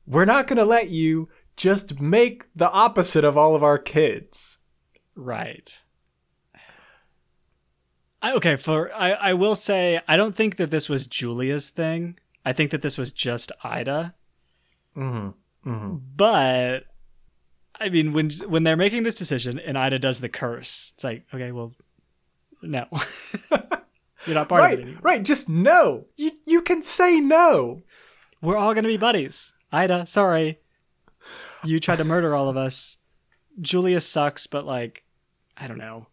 we're not going to let you just make the opposite of all of our kids. Right. I, okay, for I, I will say I don't think that this was Julia's thing. I think that this was just Ida. Mm-hmm. Mm-hmm. But I mean, when when they're making this decision and Ida does the curse, it's like, okay, well, no, you're not part of it Right, anymore. right. Just no. You you can say no. We're all gonna be buddies. Ida, sorry, you tried to murder all of us. Julia sucks, but like, I don't know.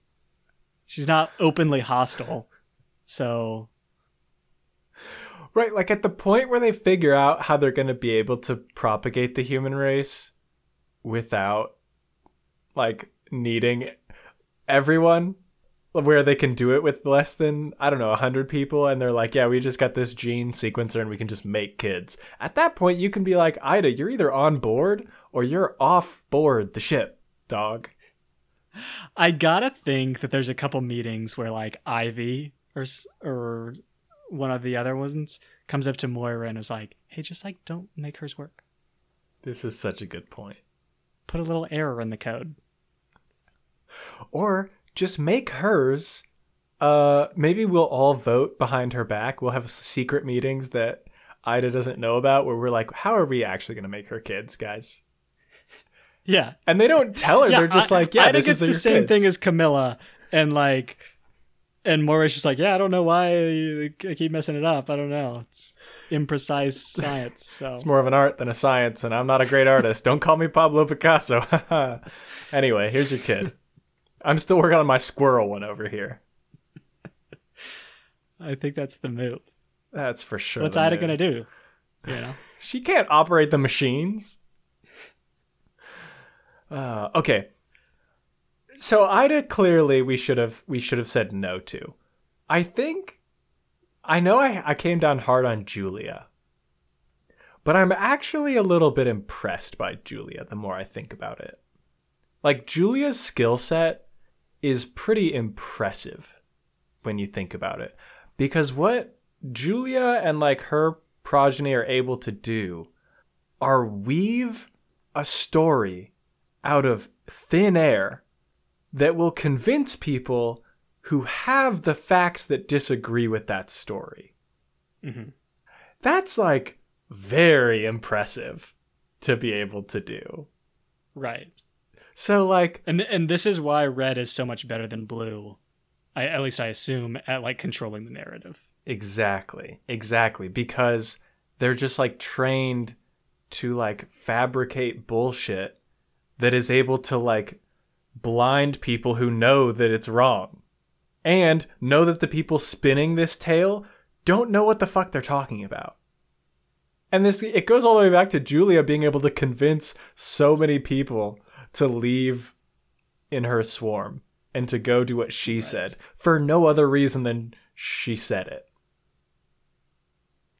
She's not openly hostile, so Right, like at the point where they figure out how they're going to be able to propagate the human race without like needing everyone where they can do it with less than I don't know 100 people and they're like, "Yeah, we just got this gene sequencer and we can just make kids." At that point, you can be like, "Ida, you're either on board or you're off board the ship, dog." I gotta think that there's a couple meetings where like Ivy or or one of the other ones comes up to Moira and is like, "Hey, just like don't make hers work. This is such a good point. Put a little error in the code." Or just make hers. Uh, maybe we'll all vote behind her back. We'll have secret meetings that Ida doesn't know about, where we're like, "How are we actually going to make her kids, guys?" Yeah, And they don't tell her. yeah. They're just I- like, "Yeah, Ida this is the same kids." thing as Camilla, and like, and Moira's just like, "Yeah, I don't know why I keep messing it up. I don't know. It's imprecise science." So It's more of an art than a science, and I'm not a great artist. Don't call me Pablo Picasso. anyway, here's your kid. I'm still working on my squirrel one over here. I think that's the move. That's for sure. What's Ida move. gonna do? You know. She can't operate the machines. Uh, okay. So Ida clearly we should have we should have said no to. I think I know I, I came down hard on Julia, but I'm actually a little bit impressed by Julia the more I think about it. Like, Julia's skill set is pretty impressive when you think about it. Because what Julia and like her progeny are able to do are weave a story out of thin air that will convince people who have the facts that disagree with that story. Mhm. That's like very impressive to be able to do. Right. So, like, And and this is why red is so much better than blue. I at least I assume at like controlling the narrative. Exactly. Exactly. Because they're just like trained to like fabricate bullshit that is able to like blind people who know that it's wrong and know that the people spinning this tale don't know what the fuck they're talking about. And this it goes all the way back to Julia being able to convince so many people to leave in her swarm and to go do what she said for no other reason than she said it.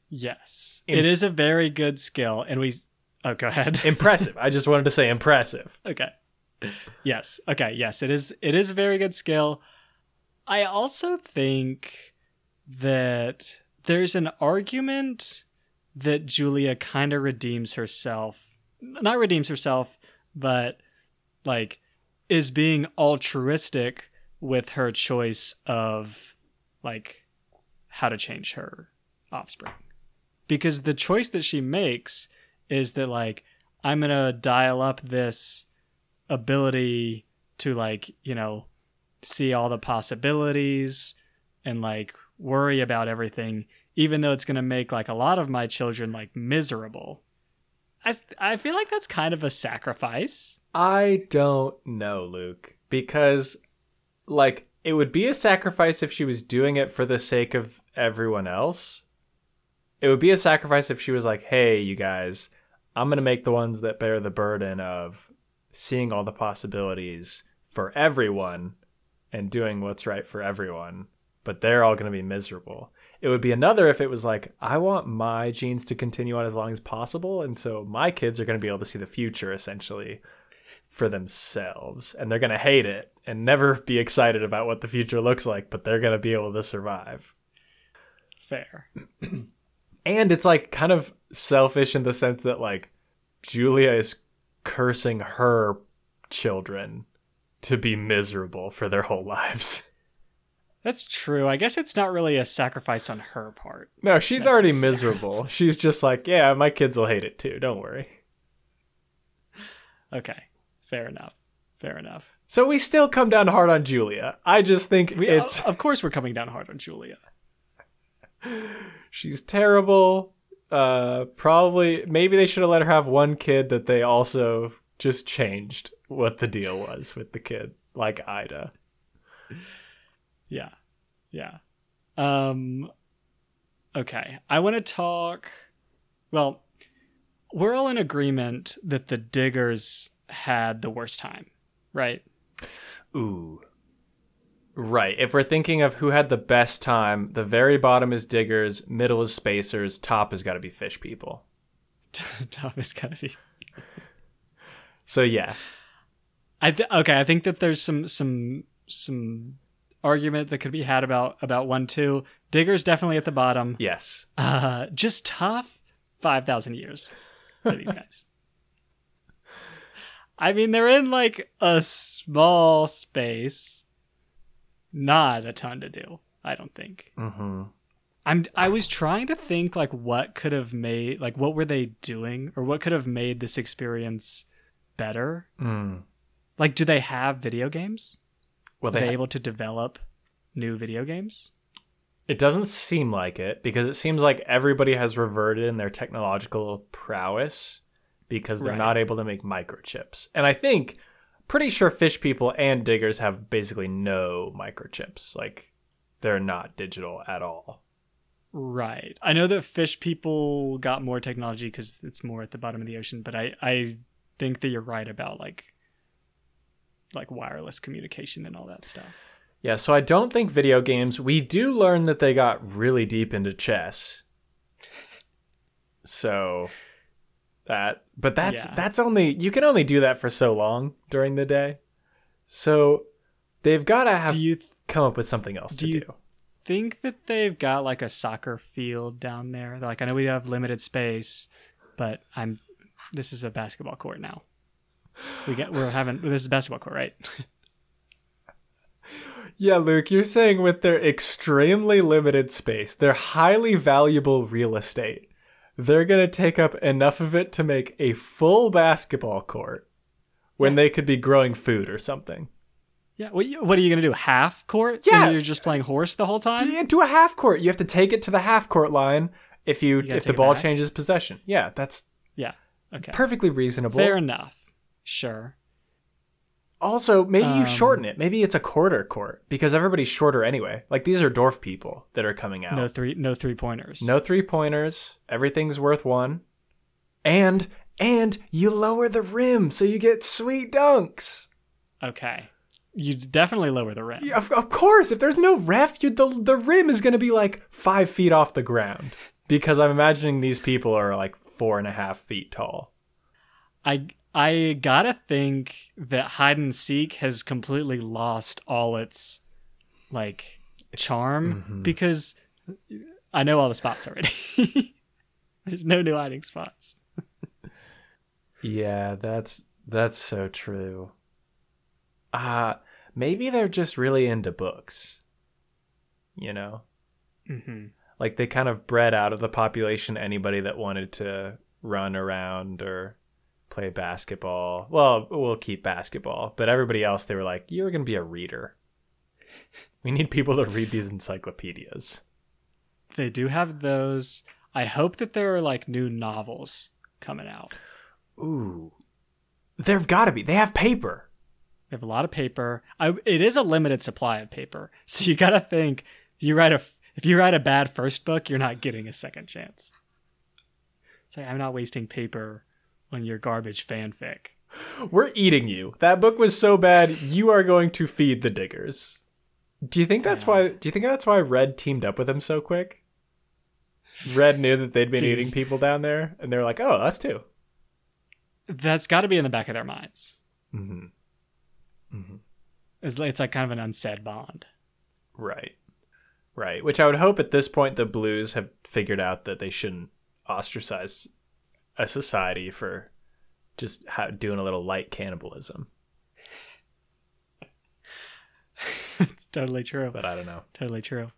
Yes. Im- it is a very good skill and we Oh, go ahead. impressive. I just wanted to say impressive. okay. Yes. Okay, yes, it is it is a very good skill. I also think that there's an argument that Julia kind of redeems herself. Not redeems herself, but like is being altruistic with her choice of like how to change her offspring. Because the choice that she makes is that like I'm going to dial up this ability to like, you know, see all the possibilities and like worry about everything even though it's going to make like a lot of my children like miserable. I I feel like that's kind of a sacrifice. I don't know, Luke, because like it would be a sacrifice if she was doing it for the sake of everyone else. It would be a sacrifice if she was like, "Hey, you guys, I'm going to make the ones that bear the burden of seeing all the possibilities for everyone and doing what's right for everyone, but they're all going to be miserable." It would be another if it was like, "I want my genes to continue on as long as possible, and so my kids are going to be able to see the future essentially." for themselves and they're going to hate it and never be excited about what the future looks like but they're going to be able to survive Fair. and it's like kind of selfish in the sense that like Julia is cursing her children to be miserable for their whole lives That's true. I guess it's not really a sacrifice on her part. no she's already miserable she's just like yeah my kids will hate it too don't worry Okay. Fair enough. Fair enough. so we still come down hard on Julia I just think We, uh, it's of course we're coming down hard on Julia. she's terrible. Uh, probably maybe they should have let her have one kid that they also just changed what the deal was with the kid, like Ida. Yeah. Yeah. Um okay. I want to talk well, we're all in agreement that the diggers had the worst time, right? Ooh. Right. If we're thinking of who had the best time, the very bottom is diggers, middle is spacers, top has got to be fish people. top is gonna be So yeah, I th- okay, I think that there's some some some argument that could be had about about one two. Diggers definitely at the bottom. yes. Uh, just tough. Five thousand years for these guys. I mean, they're in like a small space. Not a ton to do. I don't think. Mm-hmm. I'm. I was trying to think like what could have made like what were they doing or what could have made this experience better. Mm. Like, do they have video games? Well, Are they they ha- able to develop new video games? It doesn't seem like it because it seems like everybody has reverted in their technological prowess because they're Right. not able to make microchips. And I think pretty sure fish people and diggers have basically no microchips. Like they're not digital at all. Right. I know that fish people got more technology because it's more at the bottom of the ocean, but I I think that you're right about like like wireless communication and all that stuff. Yeah, so I don't think video games. We do learn that they got really deep into chess. So that but that's Yeah. that's only you can only do that for so long during the day. So they've got to have Do you th- come up with something else do to you do. think that they've got like a soccer field down there? They're like, I know we have limited space, but I'm. This is a basketball court now. We get. We're having. This is a basketball court, right? Yeah, Luke, you're saying with their extremely limited space, their highly valuable real estate, they're going to take up enough of it to make a full basketball court when they could be growing food or something. Yeah. What, what are you gonna do? Half court? Yeah. And You're just playing horse the whole time. Do a half court. You have to take it to the half court line if you, gotta if the ball back? changes possession. Yeah, that's Yeah. Okay. perfectly reasonable. Fair enough. Sure. Also, maybe you Um, shorten it. Maybe it's a quarter court because everybody's shorter anyway. Like these are dwarf people that are coming out. No three. No three pointers. No three pointers. Everything's worth one. And and you lower the rim so you get sweet dunks. Okay. You definitely lower the rim. Yeah, of, of course, if there's no ref, you, the the rim is going to be like five feet off the ground because I'm imagining these people are like four and a half feet tall. I I gotta think that hide and seek has completely lost all its like charm Mm-hmm. because I know all the spots already. There's no new hiding spots. Yeah, that's that's so true. Uh maybe they're just really into books. You know? hmm like they kind of bred out of the population anybody that wanted to run around or play basketball. Well, we'll keep basketball, but everybody else they were like, "You're going to be a reader. We need people to read these encyclopedias." They do have those. I hope that there are like new novels coming out. Ooh. There've got to be. They have paper. They have a lot of paper. I, it is a limited supply of paper, so you gotta think. You write a if you write a bad first book, you're not getting a second chance. It's like I'm not wasting paper on your garbage fanfic. We're eating you. That book was so bad, you are going to feed the diggers. Do you think that's Yeah. why do you think that's why Red teamed up with him so quick? Red knew that they'd been Jeez. eating people down there and they're like, "Oh, us too." That's got to be in the back of their minds. Mhm. It's like, it's like kind of an unsaid bond. Right. Right. Which I would hope at this point the Blues have figured out that they shouldn't ostracize a society for just ha- doing a little light cannibalism. it's totally true. But I don't know. Totally true.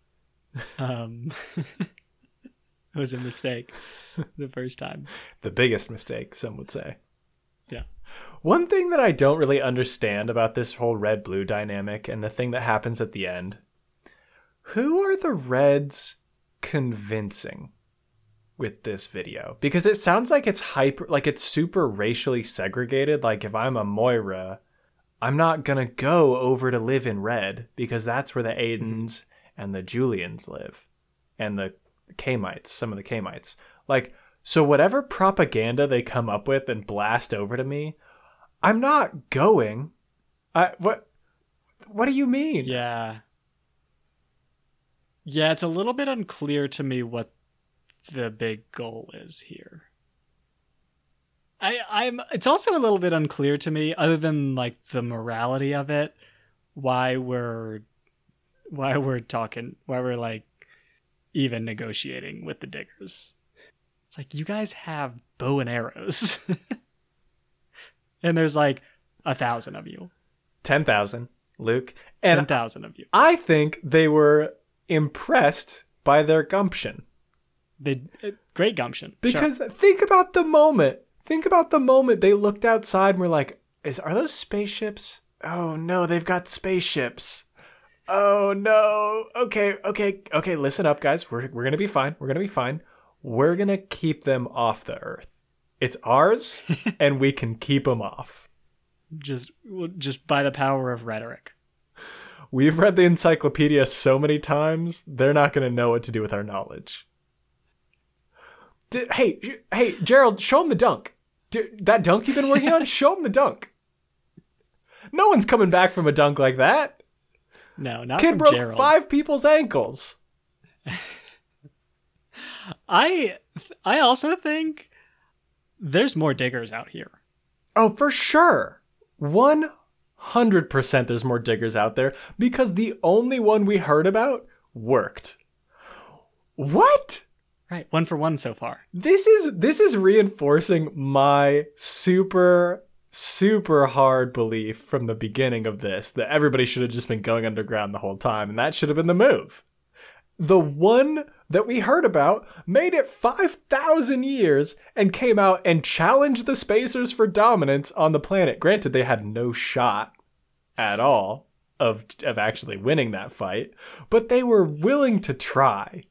Um, it was a mistake the first time. The biggest mistake, some would say. Yeah. One thing that I don't really understand about this whole red blue dynamic and the thing that happens at the end who are the Reds convincing with this video? Because it sounds like it's hyper, like it's super racially segregated. Like if I'm a Moira, I'm not gonna go over to live in red because that's where the mm-hmm. Aidans and the Julians live and the Camites, some of the Camites. Like, so whatever propaganda they come up with and blast over to me, I'm not going. I what? What do you mean? Yeah. Yeah, it's a little bit unclear to me what the big goal is here. I I'm it's also a little bit unclear to me other than like the morality of it why we're why we're talking why we're like even negotiating with the diggers. It's like you guys have bow and arrows. and there's like a thousand of you. Ten thousand, Luke, Ten and thousand of you. I think they were impressed by their gumption They uh, great gumption. Sure. because think about the moment. Think about the moment they looked outside and were like, "Is are those spaceships? Oh no, they've got spaceships." Oh no. Okay, okay, okay. Listen up, guys. We're we're gonna be fine. We're gonna be fine. We're gonna keep them off the Earth. It's ours, and we can keep them off. just just by the power of rhetoric. We've read the encyclopedia so many times, they're not going to know what to do with our knowledge. D- hey, hey, Gerald, show him the dunk. D- that dunk you've been working on, show him the dunk. No one's coming back from a dunk like that. No, not Kid from broke Gerald. five people's ankles. I I also think there's more diggers out here. Oh, for sure. 100% there's more diggers out there because the only one we heard about worked. What? Right, one for one so far. This is this is reinforcing my super super hard belief from the beginning of this that everybody should have just been going underground the whole time and that should have been the move. The one that we heard about made it 5,000 years and came out and challenged the spacers for dominance on the planet. Granted, they had no shot at all of, of actually winning that fight, but they were willing to try.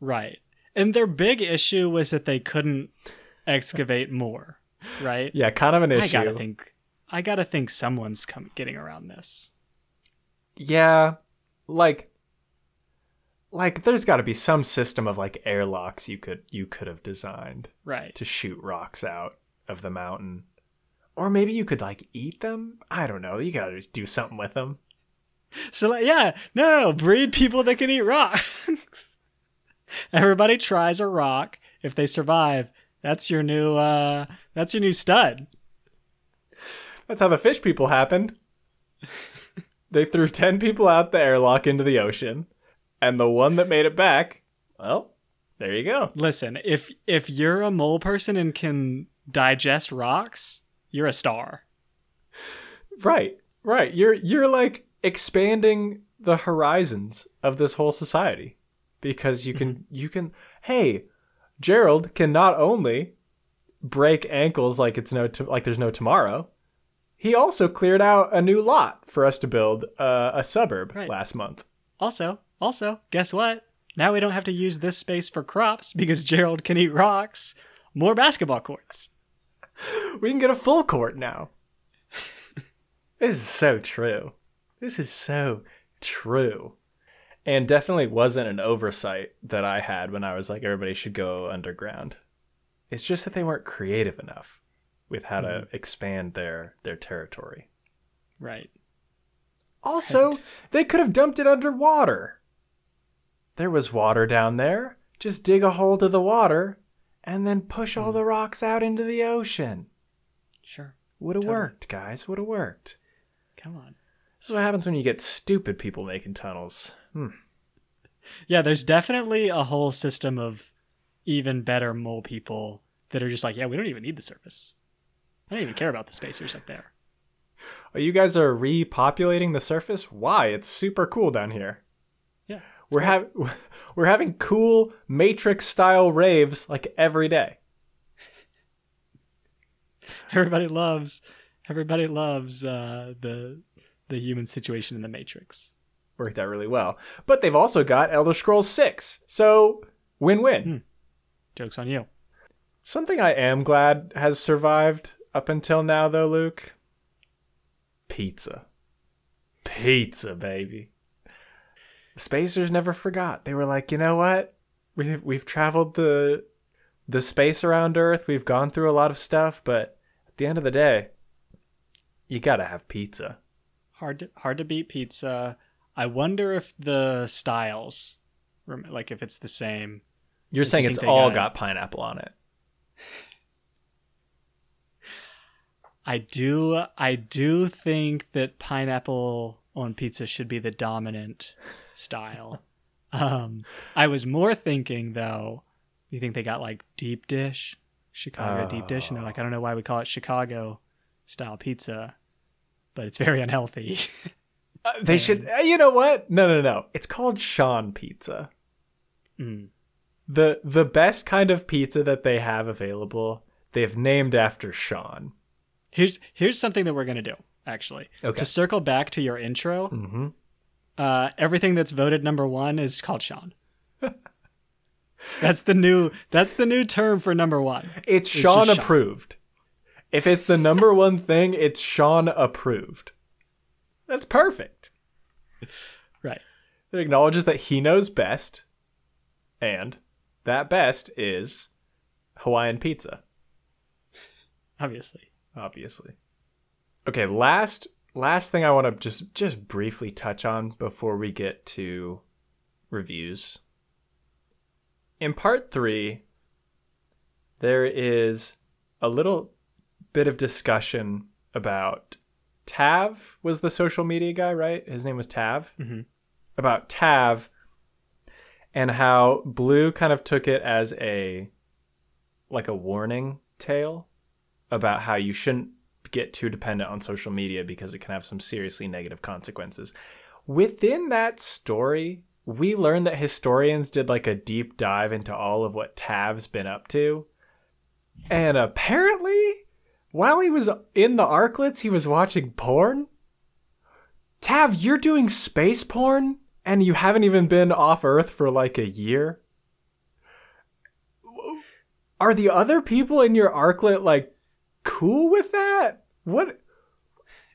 Right. And their big issue was that they couldn't excavate more, right? Yeah, kind of an issue. I gotta think. I gotta think someone's come getting around this. Yeah, like like there's got to be some system of like airlocks you could you could have designed Right. to shoot rocks out of the mountain. Or maybe you could like eat them? I don't know. You got to just do something with them. So like, yeah, no, no, no, breed people that can eat rocks. Everybody tries a rock. If they survive, that's your new uh that's your new stud. That's how the fish people happened. they threw 10 people out the airlock into the ocean, and the one that made it back, well, there you go. Listen, if if you're a mole person and can digest rocks, you're a star. Right. Right. You're you're like expanding the horizons of this whole society because you can you can hey, Gerald can not only break ankles like it's no to, like there's no tomorrow. He also cleared out a new lot for us to build uh, a suburb Right. last month. Also, also, guess what? Now we don't have to use this space for crops because Gerald can eat rocks. More basketball courts. We can get a full court now. this is so true. This is so true. And definitely wasn't an oversight that I had when I was like, everybody should go underground. It's just that they weren't creative enough with how to mm-hmm. expand their, their territory. Right. Also, they could have dumped it underwater. There was water down there. Just dig a hole to the water and then push all mm-hmm. the rocks out into the ocean. Sure. Would have Totally. worked, guys. Would have worked. Come on. This is what happens when you get stupid people making tunnels. Hmm. Yeah, there's definitely a whole system of even better mole people that are just like, yeah, we don't even need the surface. I don't even care about the spacers up there. Oh, you guys are repopulating the surface? Why? It's super cool down here. Yeah. We're have we're having cool Matrix style raves like every day. Everybody loves everybody loves uh, the the human situation in the Matrix. Worked out really well. But they've also got Elder Scrolls 6. So, win-win. Hmm. Joke's on you. Something I am glad has survived up until now, though, Luke. Pizza. Pizza, baby. The Spacers never forgot. They were like, you know what? We've we've traveled the the space around Earth. We've gone through a lot of stuff, but at the end of the day, you gotta have pizza. Hard to, hard to beat pizza. I wonder if the styles, like if it's the same. You're saying it's all got got pineapple on it. I do I do think that pineapple on pizza should be the dominant style. Um, I was more thinking though. You think they got like deep dish, Chicago deep dish, and they're like, I don't know why we call it Chicago style pizza, but it's very unhealthy. Uh, they should. uh, You know what? No, no, no. It's called Sean Pizza. Mm. the The best kind of pizza that they have available, they've named after Sean. Here's here's something that we're gonna do actually. Okay. To circle back to your intro, Mm-hmm. uh, everything that's voted number one is called Sean. that's the new that's the new term for number one. It's It's Sean just Sean. approved. If it's the number one thing, it's Sean approved. That's perfect. Right. It acknowledges that he knows best, and that best is Hawaiian pizza. Obviously. obviously. Okay, last last thing I want to just just briefly touch on before we get to reviews. In part 3, there is a little bit of discussion about Tav was the social media guy, right? His name was Tav. Mhm. About Tav and how Blue kind of took it as a like a warning tale about how you shouldn't get too dependent on social media because it can have some seriously negative consequences. Within that story, we learned that historians did like a deep dive into all of what Tav's been up to. And apparently, while he was in the Arklets, he was watching porn. Tav, you're doing space porn and you haven't even been off Earth for like a year? Are the other people in your Arklet like cool with that? What?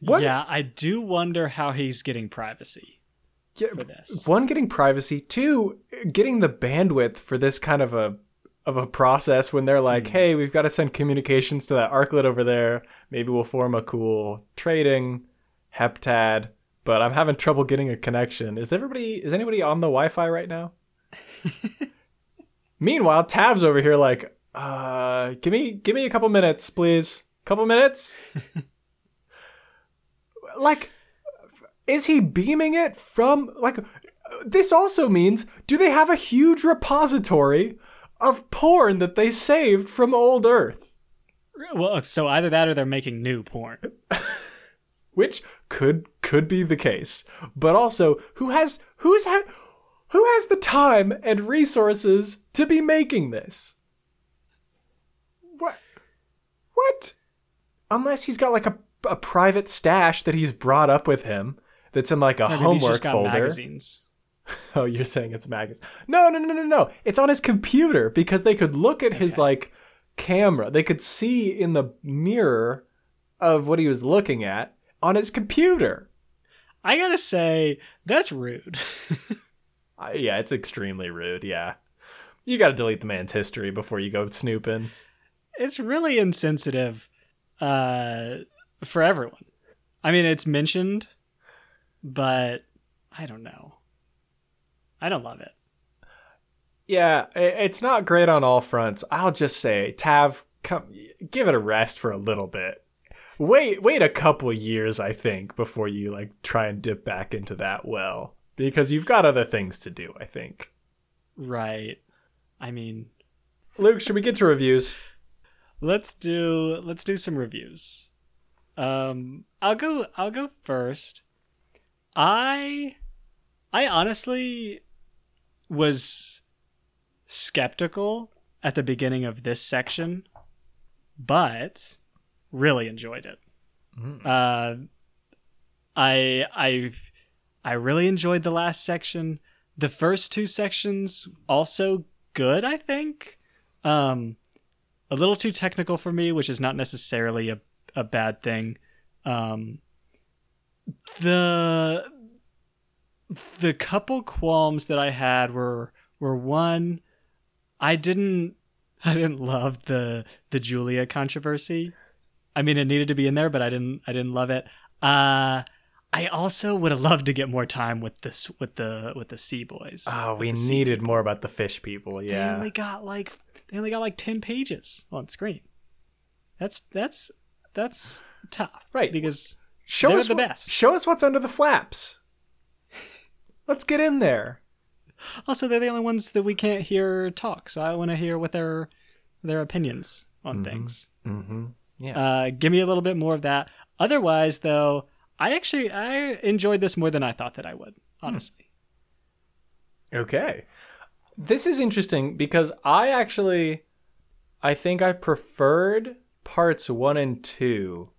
What? Yeah, I do wonder how he's getting privacy Yeah, for this. one getting privacy two getting the bandwidth for this kind of a of a process when they're like hey we've got to send communications to that arklet over there. Maybe we'll form a cool trading heptad but i'm having trouble getting a connection. Is everybody is anybody on the wi-fi right now? Meanwhile Tav's over here like uh give me give me a couple minutes please. Couple minutes? Like is he beaming it from like this also means do they have a huge repository of porn that they saved from old earth. Well, so either that or they're making new porn. which could could be the case. But also who has who's had who has the time and resources to be making this? What what? Unless he's got like a, a private stash that he's brought up with him that's in like a Or maybe he's homework folder. magazines. Oh, you're saying it's magazines? No, no, no, no, no. It's on his computer because they could look at his like camera. They could see in the mirror of what he was looking at on his computer. I gotta say, that's rude. Uh, yeah, it's extremely rude. Yeah, you got to delete the man's history before you go snooping. it's really insensitive uh, for everyone. I mean, it's mentioned, but I don't know. I don't love it. Yeah, it's not great on all fronts. I'll just say, Tav, come, give it a rest for a little bit. Wait, wait a couple years, I think, before you like try and dip back into that well, because you've got other things to do. I think. Right. I mean, Luke, should we get to reviews? let's do let's do some reviews. Um, I'll go. I'll go first. I, I honestly was skeptical at the beginning of this section, but really enjoyed it. Uh, I I I really enjoyed the last section. The first two sections also good, I think. Um, a little too technical for me, which is not necessarily a, a bad thing. Um, the the couple qualms that I had were were one, I didn't I didn't love the the Julia controversy. I mean, it needed to be in there, but I didn't I didn't love it. Uh, I also would have loved to get more time with this with the with the Sea Boys. Oh, we needed more about the fish people. Yeah, they only got like they only got like 10 pages on screen that's that's that's tough Right. because show they're us the what- best. Show us what's under the flaps. Let's get in there. also they're the only ones that we can't hear talk so i want to hear what their their opinions on things Mm-hmm. Yeah. uh give me a little bit more of that otherwise though i actually i enjoyed this more than i thought that i would honestly Okay. This is interesting because I actually I think I preferred parts 1 and 2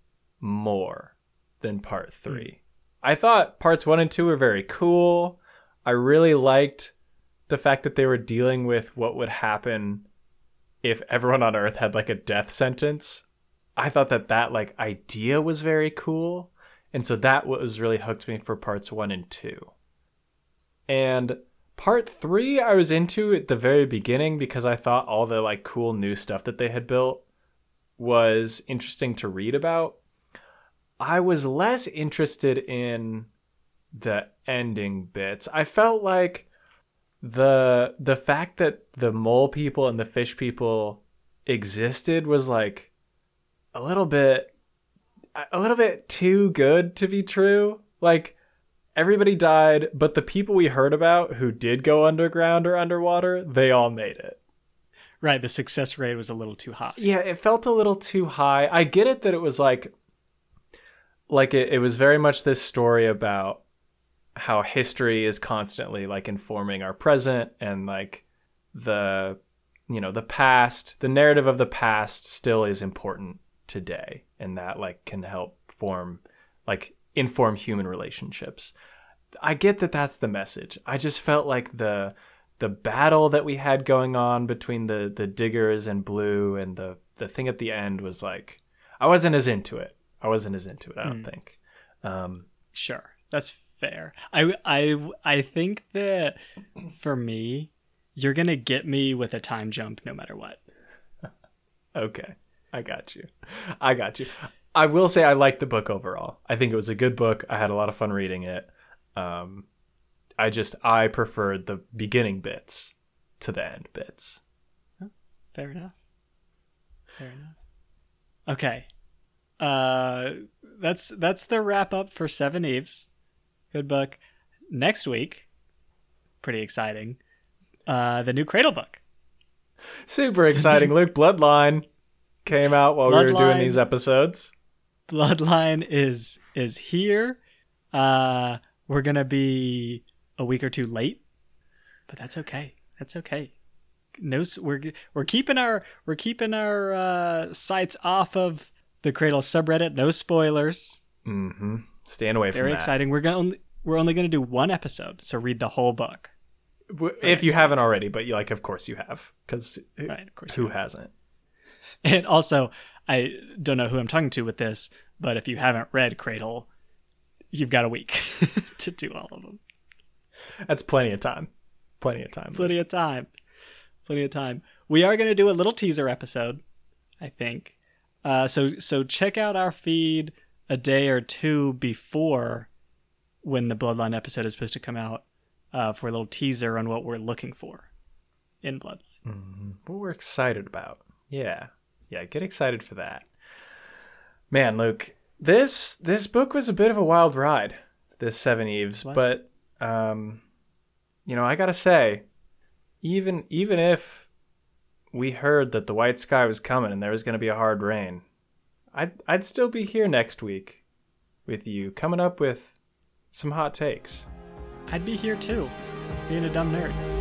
more than part 3. I thought parts 1 and 2 were very cool. I really liked the fact that they were dealing with what would happen if everyone on earth had like a death sentence. I thought that that like idea was very cool. And so that was really hooked me for parts 1 and 2. And part three, I was into at the very beginning because I thought all the like cool new stuff that they had built was interesting to read about. I was less interested in the ending bits. I felt like the the fact that the mole people and the fish people existed was like a little bit a little bit too good to be true. Like everybody died, but the people we heard about who did go underground or underwater, they all made it. Right, the success rate was a little too high. Yeah, it felt a little too high. I get it that it was like like it, it was very much this story about how history is constantly like informing our present and like the you know the past the narrative of the past still is important today and that like can help form like inform human relationships. I get that that's the message. I just felt like the the battle that we had going on between the the diggers and blue and the the thing at the end was like i wasn't as into it i wasn't as into it i don't mm. think um sure that's fair. I I I think that for me, you're gonna get me with a time jump no matter what. okay, I got you. I got you. I will say I liked the book overall. I think it was a good book. I had a lot of fun reading it. Um, I just I preferred the beginning bits to the end bits. fair enough. Fair enough. Okay. Uh that's that's the wrap up for Seveneves. Good book. Next week, pretty exciting. Uh, the new Cradle book. Super exciting, Luke. Bloodline came out while Bloodline, we were doing these episodes. Bloodline is is here. Uh, we're gonna be a week or two late, but that's okay. That's okay. No, we're we're keeping our we're keeping our uh, sights off of the Cradle subreddit. No spoilers. Mm-hmm. Stand away Very from that. Very exciting. We're only we're only going to do one episode, so read the whole book. If you haven't already, but you like, of course you have, because right, of course who hasn't? And also, I don't know who I'm talking to with this, but if you haven't read Cradle, you've got a week to do all of them. That's plenty of time. Plenty of time. Plenty of time. Plenty of time. We are going to do a little teaser episode, I think. Uh, so so check out our feed a day or two before when the Bloodline episode is supposed to come out uh, for a little teaser on what we're looking for in Bloodline. Mm-hmm. What we're excited about. Yeah. Yeah, get excited for that. Man, Luke, this this book was a bit of a wild ride, this Seveneves, but um you know, I got to say even even if we heard that the white sky was coming and there was going to be a hard rain, I'd I'd still be here next week with you coming up with some hot takes. I'd be here too, being a dumb nerd.